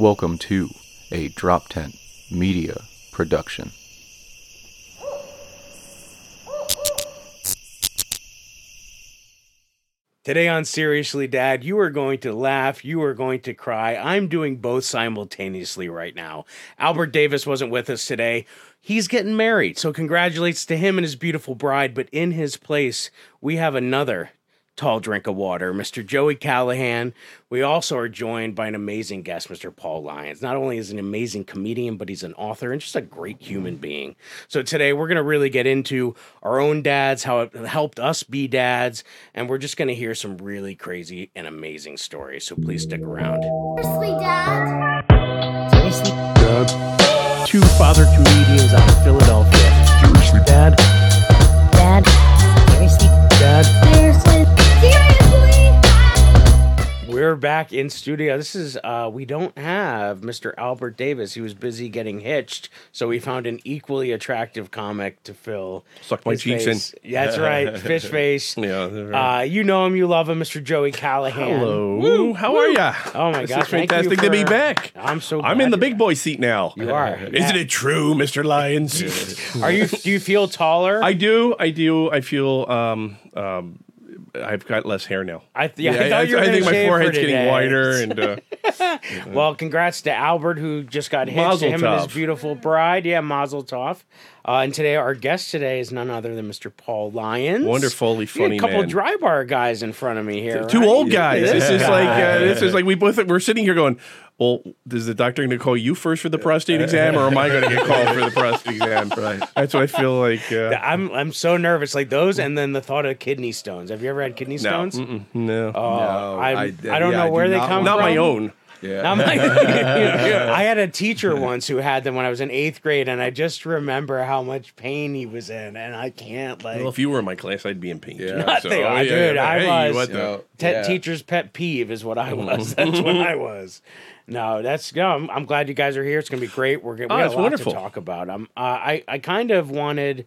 Welcome to a DropTent Media production. Today on Seriously Dad, you are going to laugh, you are going to cry. I'm doing both simultaneously right now. Albert Davis wasn't with us today. He's getting married, so congratulations to him and his beautiful bride. But in his place, we have another tall drink of water, Mr. Joey Callahan. We also are joined by an amazing guest, Mr. Paul Lyons. Not only is he an amazing comedian, but he's an author and just a great human being. So today we're going to really get into our own dads, how it helped us be dads, and we're just going to hear some really crazy and amazing stories. So please stick around. Seriously, Dad? Seriously, Two father comedians out of Philadelphia. Seriously, Dad. Dad? Seriously, Dad. Seriously? Seriously? We're back in studio. This is uh we don't have Mr. Albert Davis. He was busy getting hitched, so we found an equally attractive comic to fill. Suck my cheeks face. Yeah, that's right. Fish face. Yeah. right. Uh, you know him, you love him, Mr. Joey Callahan. Hello. How are ya? Oh my This God, is thank you fantastic to be back. I'm so. I'm in the big boy seat now. You are. Isn't it true, Mr. Lyons? Are you? Do you feel taller? I do. I do. I feel. Um. Um. I've got less hair now. I, th- yeah, I, thought you I think my forehead's today. getting wider, and uh, Well, congrats to Albert who just got hitched. Mazel to him and his beautiful bride. Yeah, Mazel Tov. Uh, and today, our guest today is none other than Mr. Paul Lyons. wonderfully We funny a couple man. dry bar guys in front of me here. Two right? old guys. This This is like uh, this is like we both we're sitting here going. Well, is the doctor going to call you first for the prostate exam, or am I going to get called for the prostate exam? Right. That's what I feel like. Uh, I'm I'm so nervous. Like those, and then the thought of kidney stones. Have you ever had kidney no, stones? mm-mm, no, Oh, I'm- I- I, don't yeah, know I do where they come want- not from. my own. Yeah. Not my- I had a teacher once who had them when I was in eighth grade, and I just remember how much pain he was in, and I can't like. Well, if you were in my class, I'd be in pain. Yeah. too, Nothing, I- dude, I hey, was- what the- No, Te- yeah. Teacher's pet peeve is what I was. That's what I was. No, that's no. I'm, I'm glad you guys are here. It's gonna be great. We're gonna we Oh, got a lot wonderful. to talk about. Um, uh, I I kind of wanted,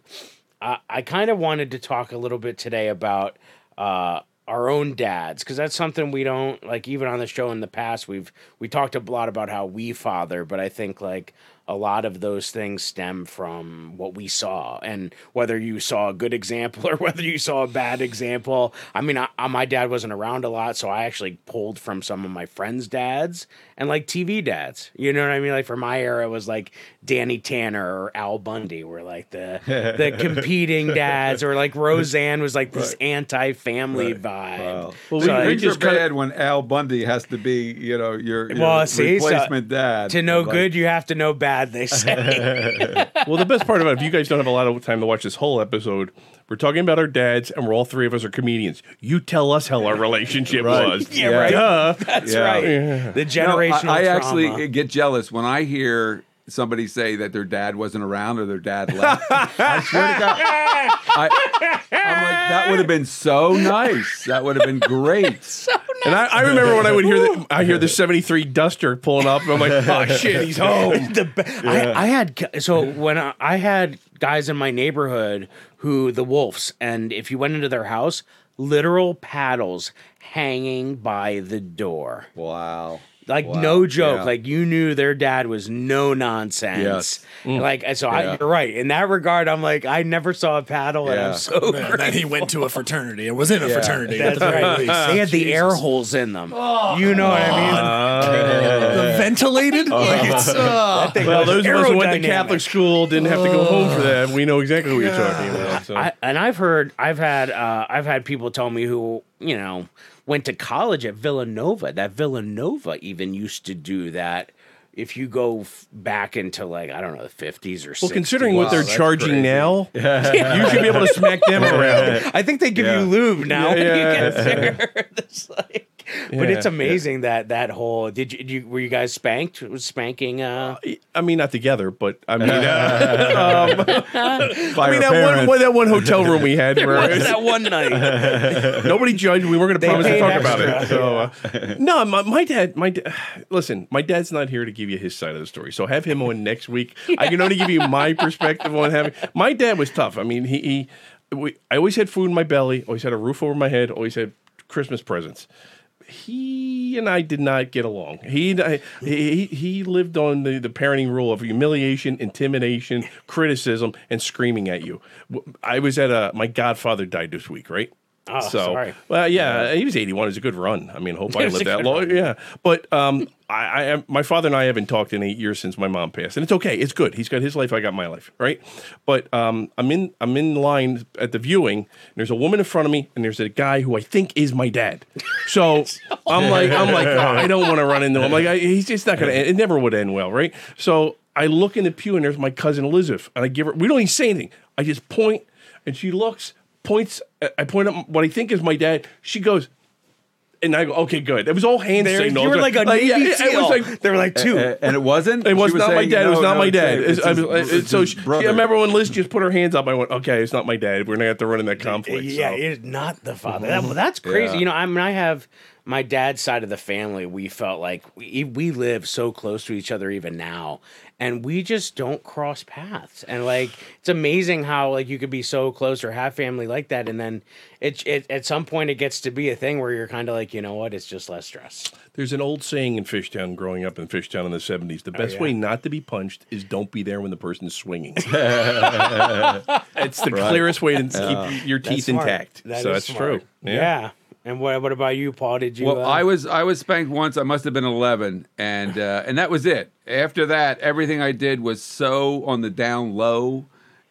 uh, I kind of wanted to talk a little bit today about uh our own dads because that's something we don't like. Even on the show in the past, we've we talked a lot about how we father, but I think like a lot of those things stem from what we saw. And whether you saw a good example or whether you saw a bad example i mean I, I- my dad wasn't around a lot so i actually pulled from some of my friends dads and like tv dads. You know what i mean? Like for my era it was like danny tanner or al bundy were like the the competing dads or like roseanne was like this anti-family vibe. Wow. Well, So we- I- we Things are just kinda- bad when Al Bundy has to be, you know, your, your Well, see, so replacement dad. to know Like, good you have to know bad they say well, the best part about it, if you guys don't have a lot of time to watch this whole episode, we're talking about our dads, and we're all three of us are comedians. You tell us how our relationship Right. was. yeah right Duh. that's Yeah. right Yeah. the No, generational I, I actually get jealous when I hear somebody say that their dad wasn't around or their dad left. I swear to God. I, I'm like, that would have been so nice. That would have been great. so nice. And I, I remember when I would hear the, I hear the '73 Duster pulling up, and I'm like, oh shit, he's home. the be- I, I had so when I, I had guys in my neighborhood who the wolves and if you went into their house literal paddles hanging by the door Wow. Like Wow. no joke Yeah. like you knew their dad was no nonsense Yes. like and so I, you're right in that regard i'm like i never saw a paddle and i'm so And then he went to a fraternity. It was in a Yeah. fraternity. that's the right least. they had the air holes in them you know what i mean The ventilated? like it's, uh, Well, those of us who went to Catholic school didn't have to go home for that. We know exactly what you're talking about. So. I, and I've heard, I've had, uh, I've had people tell me who, you know, went to college at Villanova. That Villanova even used to do that. If you go f- back into like I don't know the fifties or well, considering what Wow, they're charging crazy. now, you should be able to smack them around. I think they give Yeah. you lube now. when Yeah, you get there. It's like, but it's Yeah. amazing that that whole. Did you, did you were you guys spanked? Was spanking? Uh, I mean, not together, but I mean, uh, um, I mean that one, one, that one hotel room we had where was that one night? nobody judged. We weren't going to promise to paid talk about it. So, uh, no, my, my dad, my da- listen, my dad's not here to give you his side of the story. So have him on next week. I can only give you my perspective on having. My dad was tough. I mean, he, he we, I always had food in my belly. Always had a roof over my head. Always had Christmas presents. He and I did not get along. He he he lived on the, the parenting rule of humiliation, intimidation, criticism, and screaming at you. I was at a my godfather died this week, right? Oh, sorry. Well, yeah, he was 81. It was a good run. I mean, hope I lived that long. run. Yeah, but um, I, I am my father and I haven't talked in eight years since my mom passed, and it's okay. It's good. He's got his life. I got my life. Right. But um, I'm in I'm in line at the viewing. And there's a woman in front of me, and there's a guy who I think is my dad. So I'm like I'm like "Oh, I don't want to run into him. Like I, he's just not gonna. End. It never would end well. Right. So I look in the pew, and there's my cousin Elizabeth, and I give her. We don't even say anything. I just point, and she looks, points. I point at what I think is my dad. She goes. And I go, okay, good. It was all hand There- signals. you were like a Navy yeah, it- it SEAL. was like they were like two. A- and it wasn't. it was She not my saying, dad. it was no, not no, my dad. him. It's- It's I his- it's so she, brother. I remember when Liz just put her hands up. I went, okay, it's not my dad. We're gonna have to run in that conflict. Yeah, so. it's not the father. That, well, that's crazy. Yeah. You know, I mean, I have my dad's side of the family. We felt like we we live so close to each other even now, and we just don't cross paths. And like, it's amazing how like you could be so close or have family like that, and then it, it at some point it gets to be a thing where you're kind of like, you know what, it's just less stress. There's an old saying in Fishtown, growing up in Fishtown in the 70s the oh, best yeah? way not to be punched is don't be there when the person's swinging. it's the clearest way to keep uh, your teeth intact. That so that's smart. true. Yeah. And what what about you, Paul? Did you? Well, uh, I was I was spanked once. I must have been eleven, and uh, and that was it. After that, everything I did was so on the down low.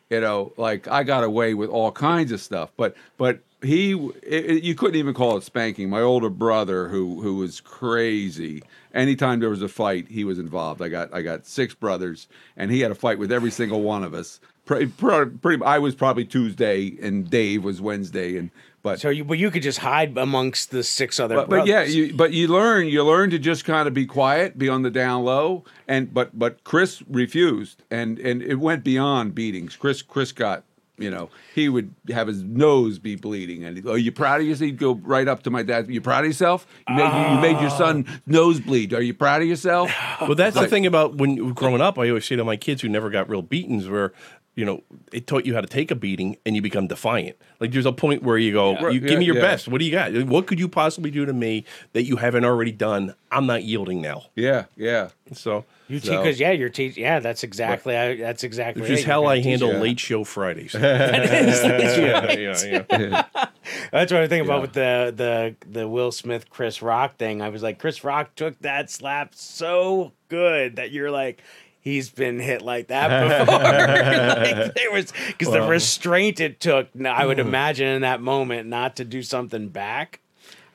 You know, like I got away with all kinds of stuff, but but he it, you couldn't even call it spanking. My older brother, who who was crazy. Anytime there was a fight, he was involved. I got I got six brothers, and he had a fight with every single one of us. Pretty, pretty, I was probably Tuesday, and Dave was Wednesday, and but so you, but you could just hide amongst the six other. but, but yeah, you but you learn you learn to just kind of be quiet, be on the down low, and but but Chris refused, and and it went beyond beatings. Chris Chris got you know he would have his nose be bleeding, and are you proud of yourself? He'd go right up to my dad. You proud of yourself? You made, you made your son nose bleed. Are you proud of yourself? Well, that's the thing about when growing up. I always say to my kids who never got real beatings, where you know it taught you how to take a beating and you become defiant. Like there's a point where you go, Right, you give me your yeah. best. What do you got? What could you possibly do to me that you haven't already done? I'm not yielding now. Yeah, yeah. So You So- because yeah, you're teach yeah, that's exactly I, that's exactly which is how I gonna teach- handle yeah. late show Fridays. That's yeah, yeah, yeah. That's what I think about with the the the Will Smith Chris Rock thing. I was like, Chris Rock took that slap so good that you're like. He's been hit like that before. like, there was because the restraint it took. I would hmm. imagine in that moment not to do something back.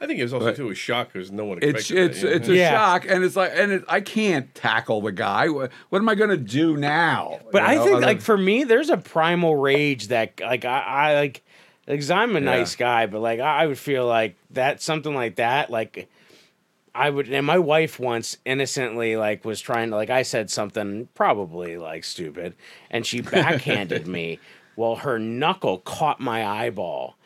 I think it was also But- too a shock because no one It's it's that, yeah. it's a Yeah. shock, and it's like, and it, I can't tackle the guy. What, what am I going to do now? But You I know, think other- like for me, there's a primal rage that like I, I like because I'm a nice guy, but like I I would feel like that something like that, like I would and my wife once innocently like was trying to like I said something probably like stupid and she backhanded me. Well, her knuckle caught my eyeball.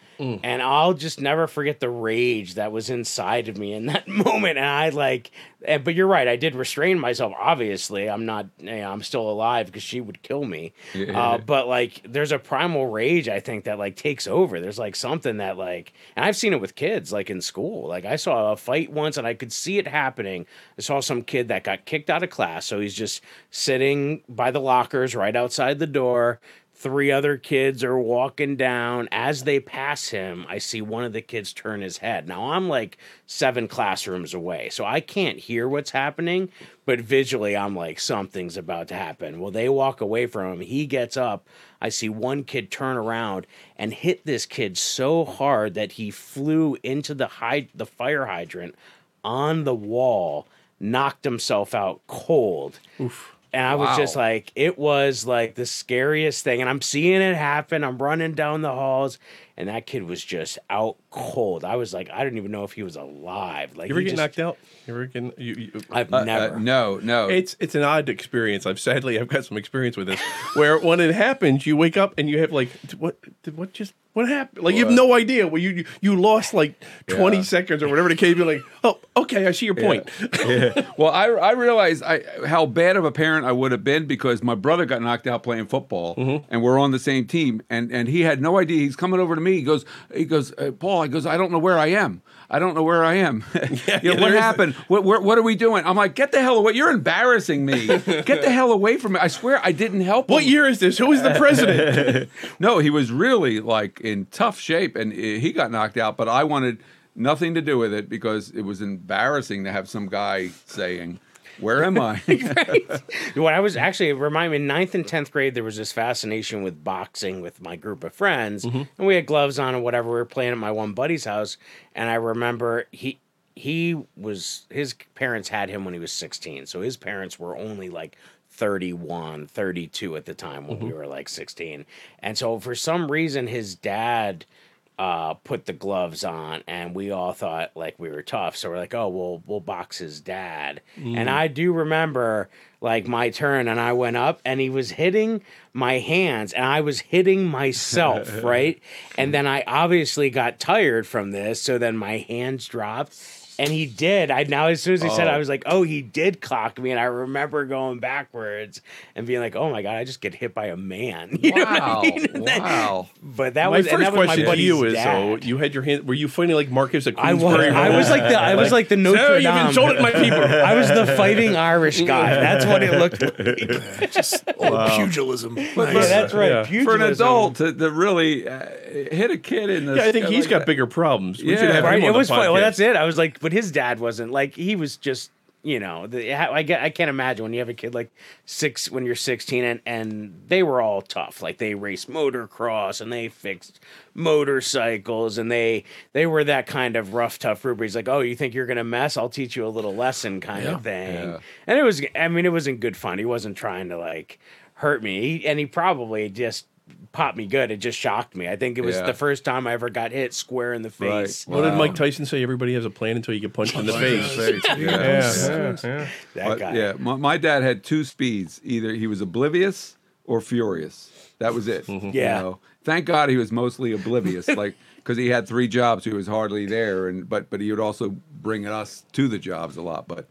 And I'll just never forget the rage that was inside of me in that moment. And I like, but you're right. I did restrain myself. Obviously, I'm not. You know, I'm still alive because she would kill me. Uh, but like, there's a primal rage. I think that like takes over. There's like something that like, and I've seen it with kids like in school. Like I saw a fight once, and I could see it happening. I saw some kid that got kicked out of class, so he's just sitting by the lockers right outside the door three other kids are walking down. As they pass him i see one of the kids turn his head. Now i'm like seven classrooms away so i can't hear what's happening but visually i'm like something's about to happen. Well they walk away from him. He gets up. I see one kid turn around and hit this kid so hard that he flew into the hyd- the fire hydrant on the wall knocked himself out cold and I was just like, it was like the scariest thing. And I'm seeing it happen. I'm running down the halls, and that kid was just out cold. I was like, I didn't even know if he was alive. Like, You ever he get just- knocked out? You ever get? You, you, I've Uh, uh, never. no, no. It's it's an odd experience. I've sadly I've got some experience with this, where when it happens, you wake up and you have like what did what just what happened? Like you have no idea. Well, you you, lost like twenty Yeah. seconds or whatever the case. You're like, oh, okay, I see your point. well, I I realized I how bad of a parent I would have been because my brother got knocked out playing football, Mm-hmm. and we're on the same team, and and he had no idea. He's coming over to me. He goes, he goes, uh, Paul. I goes, I don't know where I am. I don't know where I am. You know, yeah, what happened? What, what, what are we doing? I'm like, get the hell away! You're embarrassing me. Get the hell away from me! I swear, I didn't help. What him. year is this? Who is the president? No, he was really like in tough shape, and he got knocked out. But I wanted nothing to do with it because it was embarrassing to have some guy saying, "Where am I?" When I was actually remind me in ninth and tenth grade, there was this fascination with boxing with my group of friends, mm-hmm. and we had gloves on and whatever. We were playing at my one buddy's house, and I remember he he was his parents had him when he was sixteen, so his parents were only like 31 32 at the time when we mm-hmm. were like 16 and so for some reason his dad uh, put the gloves on, and we all thought like we were tough. So we're like, oh, we'll we'll box his dad. And I do remember like my turn, and I went up, and he was hitting my hands, and I was hitting myself, right? And then I obviously got tired from this, so then my hands dropped. And he did. I now as soon as he said, it, I was like, "Oh, he did clock me," and I remember going backwards and being like, "Oh my god, I just get hit by a man." You know what I wow, mean? And then- wow. But that my was and first that was my question to buddy's you is: dad. So you had your hand? Were you fighting like Marcus at I was. Queensberry? I was like the. I was like the Notre So you've Dame. insulted my people. I was the fighting Irish guy. That's what it looked like. Just old pugilism. yeah, that's right. Yeah. For an Pugilism. adult to, to really uh, hit a kid in the Yeah, I think he's he's got bigger problems. We should Yeah. have right? him on It the was fun. Well, podcast. that's it. I was like, but his dad wasn't like he was just. You know, the, I get. I can't imagine when you have a kid like six when you're 16, and and they were all tough. Like they raced motocross and they fixed motorcycles, and they they were that kind of rough, tough group. He's like, "Oh, you think you're gonna mess? I'll teach you a little lesson," kind Yeah. of thing. Yeah. And it was. I mean, it wasn't good fun. He wasn't trying to like hurt me, he, and he probably just popped me good. It just shocked me. I think it was Yeah. the first time I ever got hit square in the Right. face. What did Mike Tyson say? Everybody has a plan until you get punched in the face. Face, yeah. Yeah, yeah, yeah. That guy. yeah, my, my dad had two speeds. Either he was oblivious or furious. That was it. Mm-hmm. Yeah. Thank God he was mostly oblivious, like because he had three jobs, he was hardly there, and but but he would also bring us to the jobs a lot. But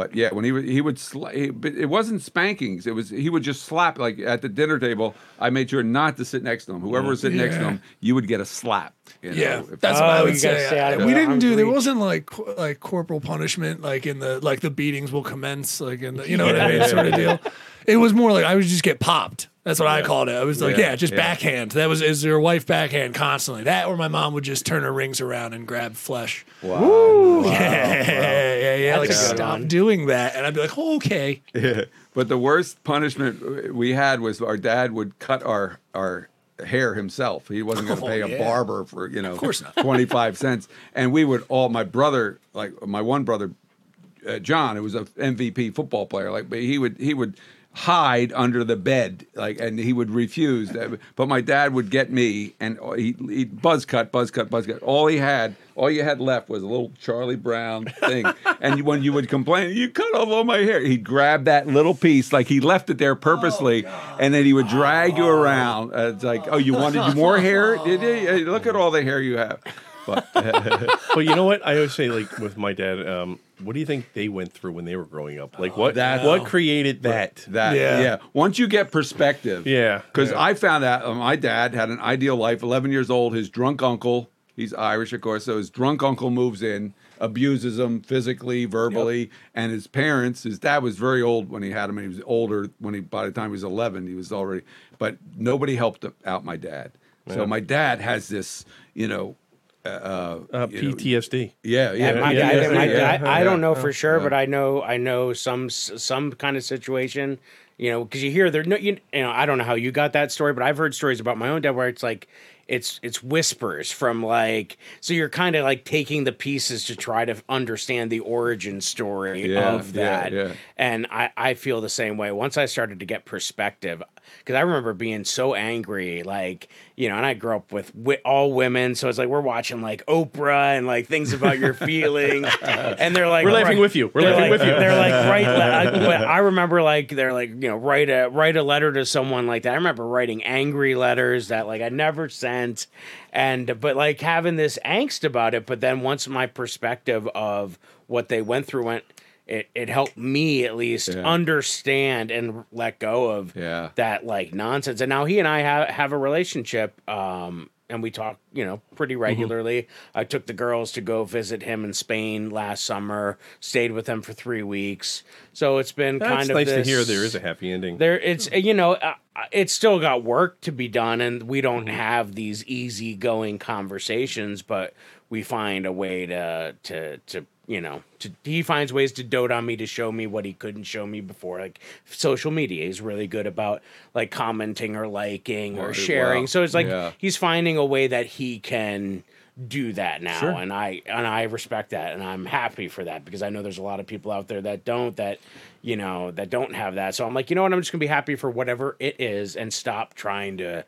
but yeah, when he would he would sla- he, but it wasn't spankings. It was he would just slap like at the dinner table. I made sure not to sit next to him. Whoever was sitting next to him, you would get a slap. you know, Yeah, if- that's what I Oh, would you say. stay out of we didn't arm's do. There wasn't like like corporal punishment, like in the like the beatings will commence, like in the you know what I mean, sort of deal. It was more like I would just get popped. That's what I called it. I was like, Yeah, yeah, just yeah. backhand. That was is your wife backhand constantly. That or my mom would just turn her rings around and grab flesh. wow. yeah, yeah, yeah. Like That's a stop one. doing that, and I'd be like, oh, okay. Yeah. But the worst punishment we had was our dad would cut our our hair himself. He wasn't going to Oh, pay a barber for you know, of course not. twenty five cents. And we would all my brother, like my one brother, uh, John, who was a MVP football player, like but he would he would hide under the bed like and he would refuse but my dad would get me and he he buzz cut buzz cut buzz cut. All he had all you had left was a little charlie brown thing. And when you would complain you cut off all my hair he'd grab that little piece like he left it there purposely and then he would drag you around. Uh, it's like oh you wanted more hair? Did you? Look at all the hair you have. But But you know what? I always say, like with my dad, um, what do you think they went through when they were growing up? Like what? that- what created that? That Yeah. yeah. Once you get perspective. Yeah, Because yeah. I found out uh, my dad had an ideal life. Eleven years old. His drunk uncle. He's Irish, of course. So his drunk uncle moves in, abuses him physically, verbally, and his parents. His dad was very old when he had him. And he was older when he. By the time he was eleven, he was already. But nobody helped out my dad. So my dad has this, you know. Uh, Uh, you know, PTSD. yeah, yeah, And my yeah, dad, yeah, my yeah, dad- I don't know for sure, yeah. but I know I know some some kind of situation. You know, because you hear there. No, you, you know, I don't know how you got that story, but I've heard stories about my own dad where it's like it's it's whispers from like so you're kind of like taking the pieces to try to understand the origin story Yeah, of yeah, that. yeah. And I I feel the same way. Once I started to get perspective, because I remember being so angry, like you know, and I grew up with wi- all women, so it's like we're watching like Oprah and like things about your feelings, and they're like We're laughing right- with you. We're laughing like- with you. They're like write, le- I- but I remember like they're like you know write a write a letter to someone like that. I remember writing angry letters that like I never sent, and but like having this angst about it. But then once my perspective of what they went through went. It, it helped me at least Yeah. understand and let go of Yeah. that like nonsense. And now he and I have have a relationship. Um, and we talk, you know, pretty regularly. I took the girls to go visit him in Spain last summer. Stayed with him for three weeks. So it's been That's kind of nice to hear there is a happy ending. there it's you know uh, it's still got work to be done and we don't Mm-hmm. have these easygoing conversations but we find a way to to to you know to he finds ways to dote on me to show me what he couldn't show me before like social media he's really good about like commenting or liking or Right, sharing wow. so it's like Yeah. he's finding a way that he can do that now Sure. and i and i respect that and i'm happy for that because i know there's a lot of people out there that don't that you know that don't have that so i'm like you know what i'm just gonna be happy for whatever it is and stop trying to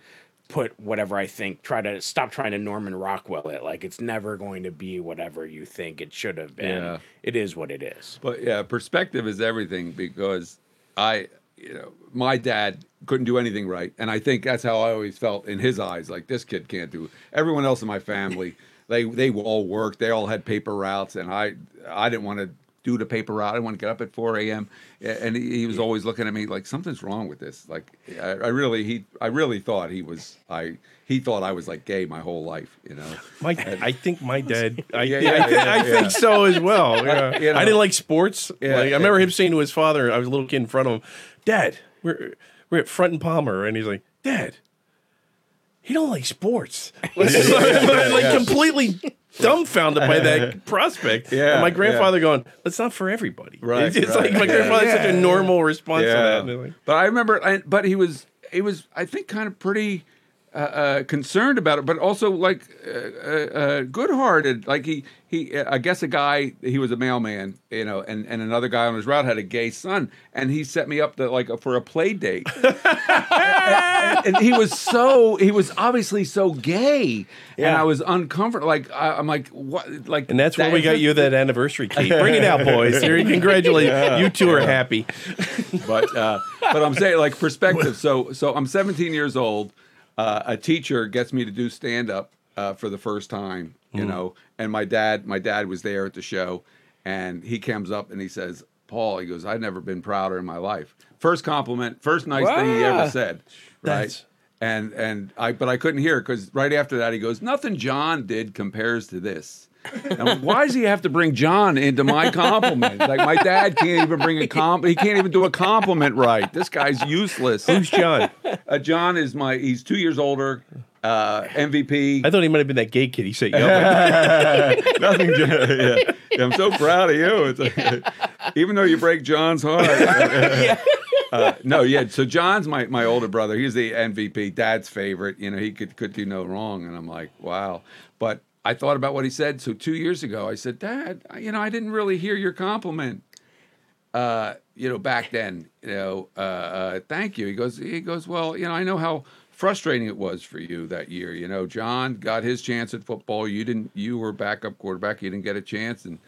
put whatever i think try to stop trying to norman rockwell it like it's never going to be whatever you think it should have been Yeah. it is what it is But yeah, perspective is everything because I, you know, my dad couldn't do anything right, and I think that's how I always felt in his eyes. Like this kid can't do. Everyone else in my family, they they all worked. They all had paper routes, and I I didn't want to do the paper route. I want to get up at four a.m. And he, he was always looking at me like something's wrong with this. Like I, I really he I really thought he was I he thought I was like gay my whole life. You know. My, I think my dad. I, Yeah, yeah, yeah, I, yeah, I think yeah. so as well. Yeah. You know. I didn't like sports. Yeah, like, I yeah. remember him saying to his father, I was a little kid in front of him, "Dad, we're we're at Front and Palmer," and he's like, "Dad, he don't like sports." like completely dumbfounded by that prospect. Yeah, and my yeah. grandfather going, "That's not for everybody." Right, It's, it's right. like my grandfather had such a normal response to that. And they're like, But I remember, I, but he was, he was, I think, kind of pretty uh, uh, concerned about it, but also like uh, uh, uh, good-hearted. Like he, he, I guess a guy, he was a mailman, you know, and, and another guy on his route had a gay son, and he set me up to like for a play date. and, and he was so, he was obviously so gay, and I was uncomfortable. Like I, I'm like, what? Like, and that's where we got you that anniversary cake. Bring it out, boys. Here, congratulate you. two are happy. but uh, but I'm saying like perspective. So so I'm 17 years old. Uh, a teacher gets me to do stand up uh, for the first time, you know, and my dad my dad was there at the show, and he comes up and he says, "Paul," he goes, "I've never been prouder in my life." First compliment, first nice thing he ever said, right? That's- And and I but I couldn't hear because right after that he goes, "Nothing John did compares to this." And why does he have to bring John into my compliment? Like my dad can't even bring a comp. He can't even do a compliment right. This guy's useless. Who's John? Uh, John is my. He's two years older. Uh, MVP. I thought he might have been that gay kid. He said, "Yeah." Nothing. yeah. Yeah, I'm so proud of you. It's like, even though you break John's heart. Uh, no, yeah. So John's my, my older brother. He's the MVP, dad's favorite. You know, he could could do no wrong. And I'm like, wow. But I thought about what he said. So two years ago, I said, Dad, you know, I didn't really hear your compliment. Uh, you know, back then, you know, uh, uh, thank you. He goes, he goes, well, you know, I know how frustrating it was for you that year. You know, John got his chance at football. You didn't. You were backup quarterback. You didn't get a chance. And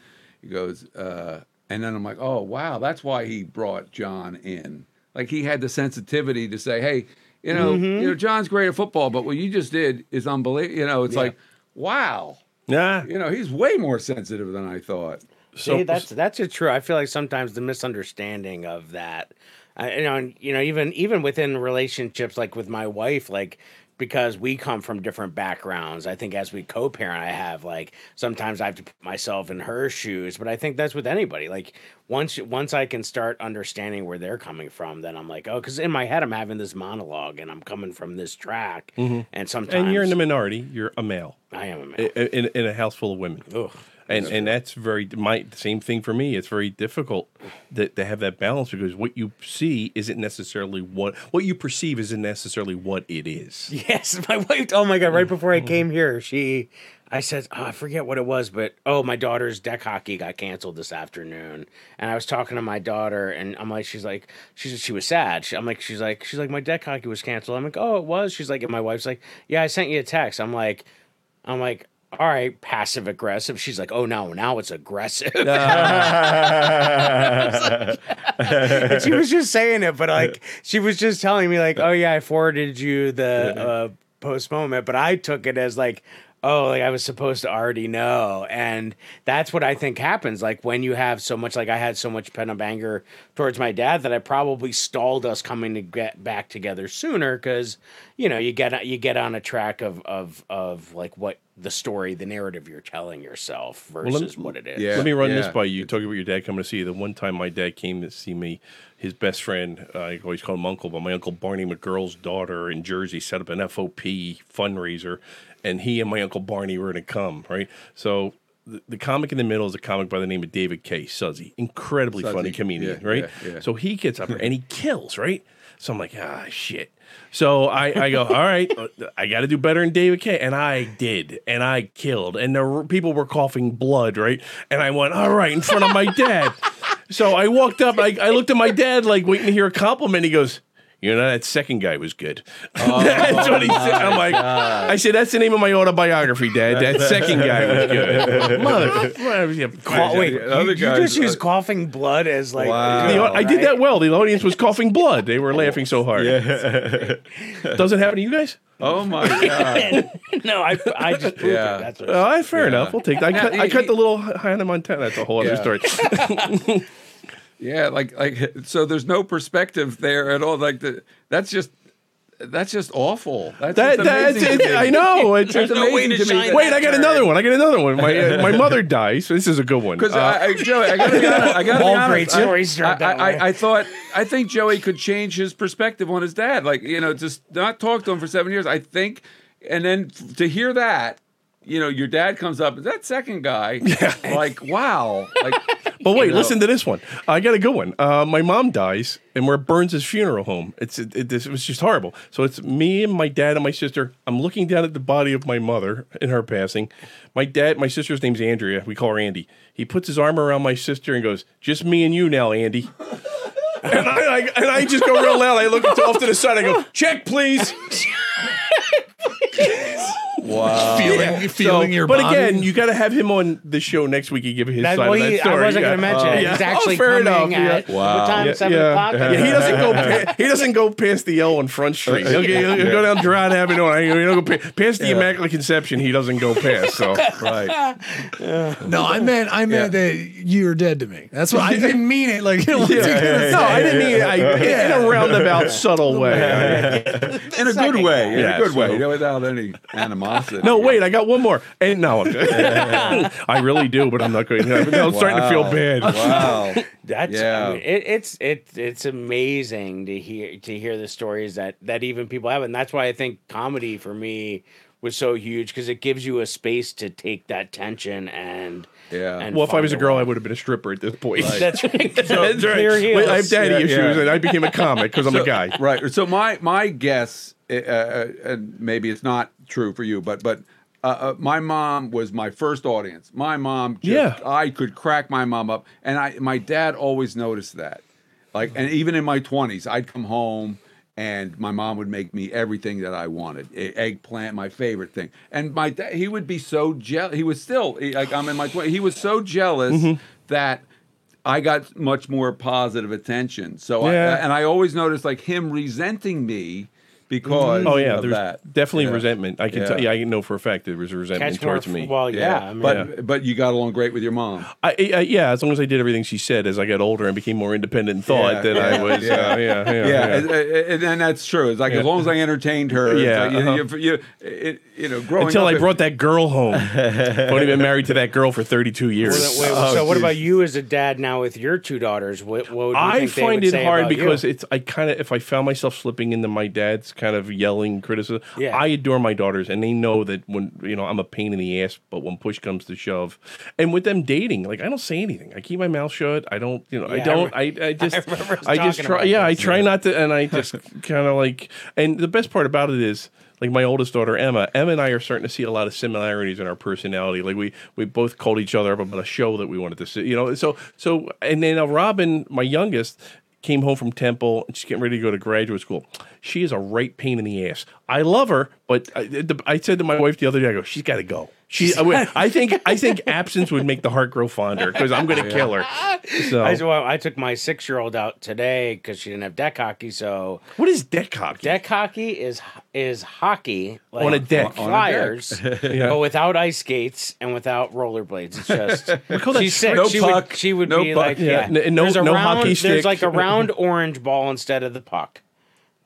he goes, uh, and then I'm like, oh wow, that's why he brought John in. Like he had the sensitivity to say, hey, you know, you know, John's great at football, but what you just did is unbelievable. You know, it's like, wow. Yeah. You know, he's way more sensitive than I thought. So See, that's that's a true. I feel like sometimes the misunderstanding of that, I, you know, and, you know, even even within relationships, like with my wife, like because we come from different backgrounds. I think as we co-parent, I have like sometimes I have to put myself in her shoes, but I think that's with anybody. Like once once I can start understanding where they're coming from, then I'm like, oh, because in my head I'm having this monologue and I'm coming from this track, mm-hmm. and sometimes and you're in the minority. You're a male I am a man. in, in, in a house full of women. Ugh. And and that's very my same thing for me. It's very difficult that to have that balance because what you see isn't necessarily what what you perceive isn't necessarily what it is. Yes, my wife. Oh my god! Right before I came here, she, I said, oh, I forget what it was, but oh, my daughter's deck hockey got canceled this afternoon, and I was talking to my daughter, and I'm like, she's like, she's she was sad. She, I'm like, she's like, she's like, my deck hockey was canceled. I'm like, oh, it was. She's like, and my wife's like, yeah, I sent you a text. I'm like, I'm like. All right, passive aggressive. She's like, "Oh no, now it's aggressive." and she was just saying it, but like she was just telling me like, "Oh yeah, I forwarded you the uh, post moment," but I took it as like, oh, like I was supposed to already know. And that's what I think happens. Like when you have so much, like I had so much pent up anger towards my dad that I probably stalled us coming to get back together sooner because, you know, you get you get on a track of of of like what the story, the narrative you're telling yourself let me- versus what it is. Yeah. Let me run this by you. Talking about your dad coming to see you. The one time my dad came to see me, his best friend, uh, I always call him uncle, but my uncle Barney McGurl's daughter in Jersey set up an FOP fundraiser, and he and my uncle Barney were going to come. Right, so. The, the comic in the middle is a comic by the name of David K. Suzzy, incredibly funny comedian, yeah, right? yeah, yeah. So he gets up there and he kills, right? So I'm like, ah, shit. So I, I go, all right, I got to do better than David K. And I did. And I killed. And the r- people were coughing blood, right? And I went, all right, in front of my dad. so I walked up, I, I looked at my dad, like waiting to hear a compliment. He goes, you know, that second guy was good. that's what he oh said. I'm like, I said, that's the name of my autobiography, Dad. That second guy was good. Mother, mother Cough- wait, The other you, you guys- just use coughing blood as like Wow. The you au- I did that well. The audience was coughing blood. They were oh, laughing so hard. Yeah. Doesn't happen to you guys? Oh my god! no, I I just proved Yeah. it. That's what oh, All right, fair Yeah. enough. We'll take that. I Now, cut, I cut he- the little Hannah Montana. That's a whole other Yeah. story. Yeah, like like so. There's no perspective there at all. Like the that's just that's just awful. That's That, just that's amazing it. I know. It's, That's no way amazing to to me. wait, I got turd. another one. I got another one. My uh, my mother dies. So this is a good one. Because Uh, I, I, Joey, I gotta be honest. I gotta be All honest. great I- stories I, I. I, I thought I think Joey could change his perspective on his dad. Like you know, just not talk to him for seven years. I think, and then to hear that, you know, your dad comes up. Is that second guy, yeah. like wow, like. but wait, you know. listen to this one. I got a good one. Uh, my mom dies, and we're at Burns' funeral home. It's it, it, this- it was just horrible. So it's me and my dad and my sister. I'm looking down at the body of my mother in her passing. My dad, my sister's name's Andrea. We call her Andy. He puts his arm around my sister and goes, "Just me and you now, Andy." and, I, I, and I just go real loud. I look off to the side. I go, "Check, please." Wow. feeling, feeling So- your but body. again, you got to have him on the show next week. You give his That, side well, of that story. I wasn't yeah. going to mention it. Oh, yeah. He's Oh, actually fair coming enough, at yeah. what time? Yeah, Seven yeah. o'clock. Yeah, he doesn't go. Pa- he doesn't go past the L on Front Street. Uh, he'll, he'll, he'll go down Girard Avenue. and He'll go pa- past the Immaculate Conception. He doesn't go past. So right. no, I meant I meant that you're dead to me. That's what I didn't mean it. Like, you know, no, I didn't mean it. I, in a roundabout, subtle way. In a good way. In Yeah, a good way. so- You know, without any animosity. No, wait, I got one more. And no, I really do, but I'm not going. to I'm starting to feel bad. Wow. That's Yeah. I mean, it, it's it, it's amazing to hear to hear the stories that that even people have, and that's why I think comedy for me was so huge because it gives you a space to take that tension and Yeah. And Well, if I was a girl, way. I would have been a stripper at this point. That's right. That's right. Clear heels. Wait, I have daddy Yeah, issues, yeah. and I became a comic because I'm a guy. Right. So my my guess, uh, and maybe it's not true for you, but but uh, uh, my mom was my first audience. My mom, just, Yeah. I could crack my mom up, and I my dad always noticed that. Like, and even in my twenties, I'd come home. And my mom would make me everything that I wanted. E- Eggplant, my favorite thing. And my dad, he would be so jealous. He was still he- like I'm in my 20s. He was so jealous Mm-hmm. that I got much more positive attention. So, Yeah. I, and I always noticed like him resenting me because Oh yeah, of there's that. definitely Yeah. resentment. I can Yeah. tell. Yeah, I know for a fact there was resentment Catch more. towards me. Well, yeah. I mean, but but you got along great with your mom. I, I, yeah, as long as I did everything she said, as I got older and became more independent in thought, Yeah, then I was. yeah. Uh, yeah, yeah, Yeah, yeah. And, and, and that's true. It's like Yeah. as long as I entertained her, Yeah, like, you, uh-huh. you, you, it, you know, growing Until up, I it- brought that girl home. I've only been married to that girl for 32 years. Wait, wait, so what about you as a dad now with your two daughters? What, what would you I think they find would it say hard because it's I kind of if I found myself slipping into my dad's kind of yelling criticism. Yeah. I adore my daughters and they know that when you know I'm a pain in the ass, but when push comes to shove, and with them dating, like I don't say anything. I keep my mouth shut. I don't, you know, I Yeah, I don't. I, I just us I just try. Yeah, I try not to, and I just kind of like. And the best part about it is. Like my oldest daughter Emma, Emma and I are starting to see a lot of similarities in our personality. Like we we both called each other up about a show that we wanted to see. You know, so so and then Robin, my youngest, came home from Temple and she's getting ready to go to graduate school. She is a right pain in the ass. I love her, but I, I said to my wife the other day, I go, she's got to go. She, I would- I think, I think absence would make the heart grow fonder because I'm going to oh, kill her. So, I, well, I took my six year old out today because she didn't have deck hockey. So what is deck hockey? deck hockey is is hockey like On a deck. On a flyers, but without ice skates and without rollerblades. It's just call that she's sick. No she puck, would she would no be puck. like Yeah, yeah. n- no- there's a no round, hockey There's stick. like a round orange ball instead of the puck.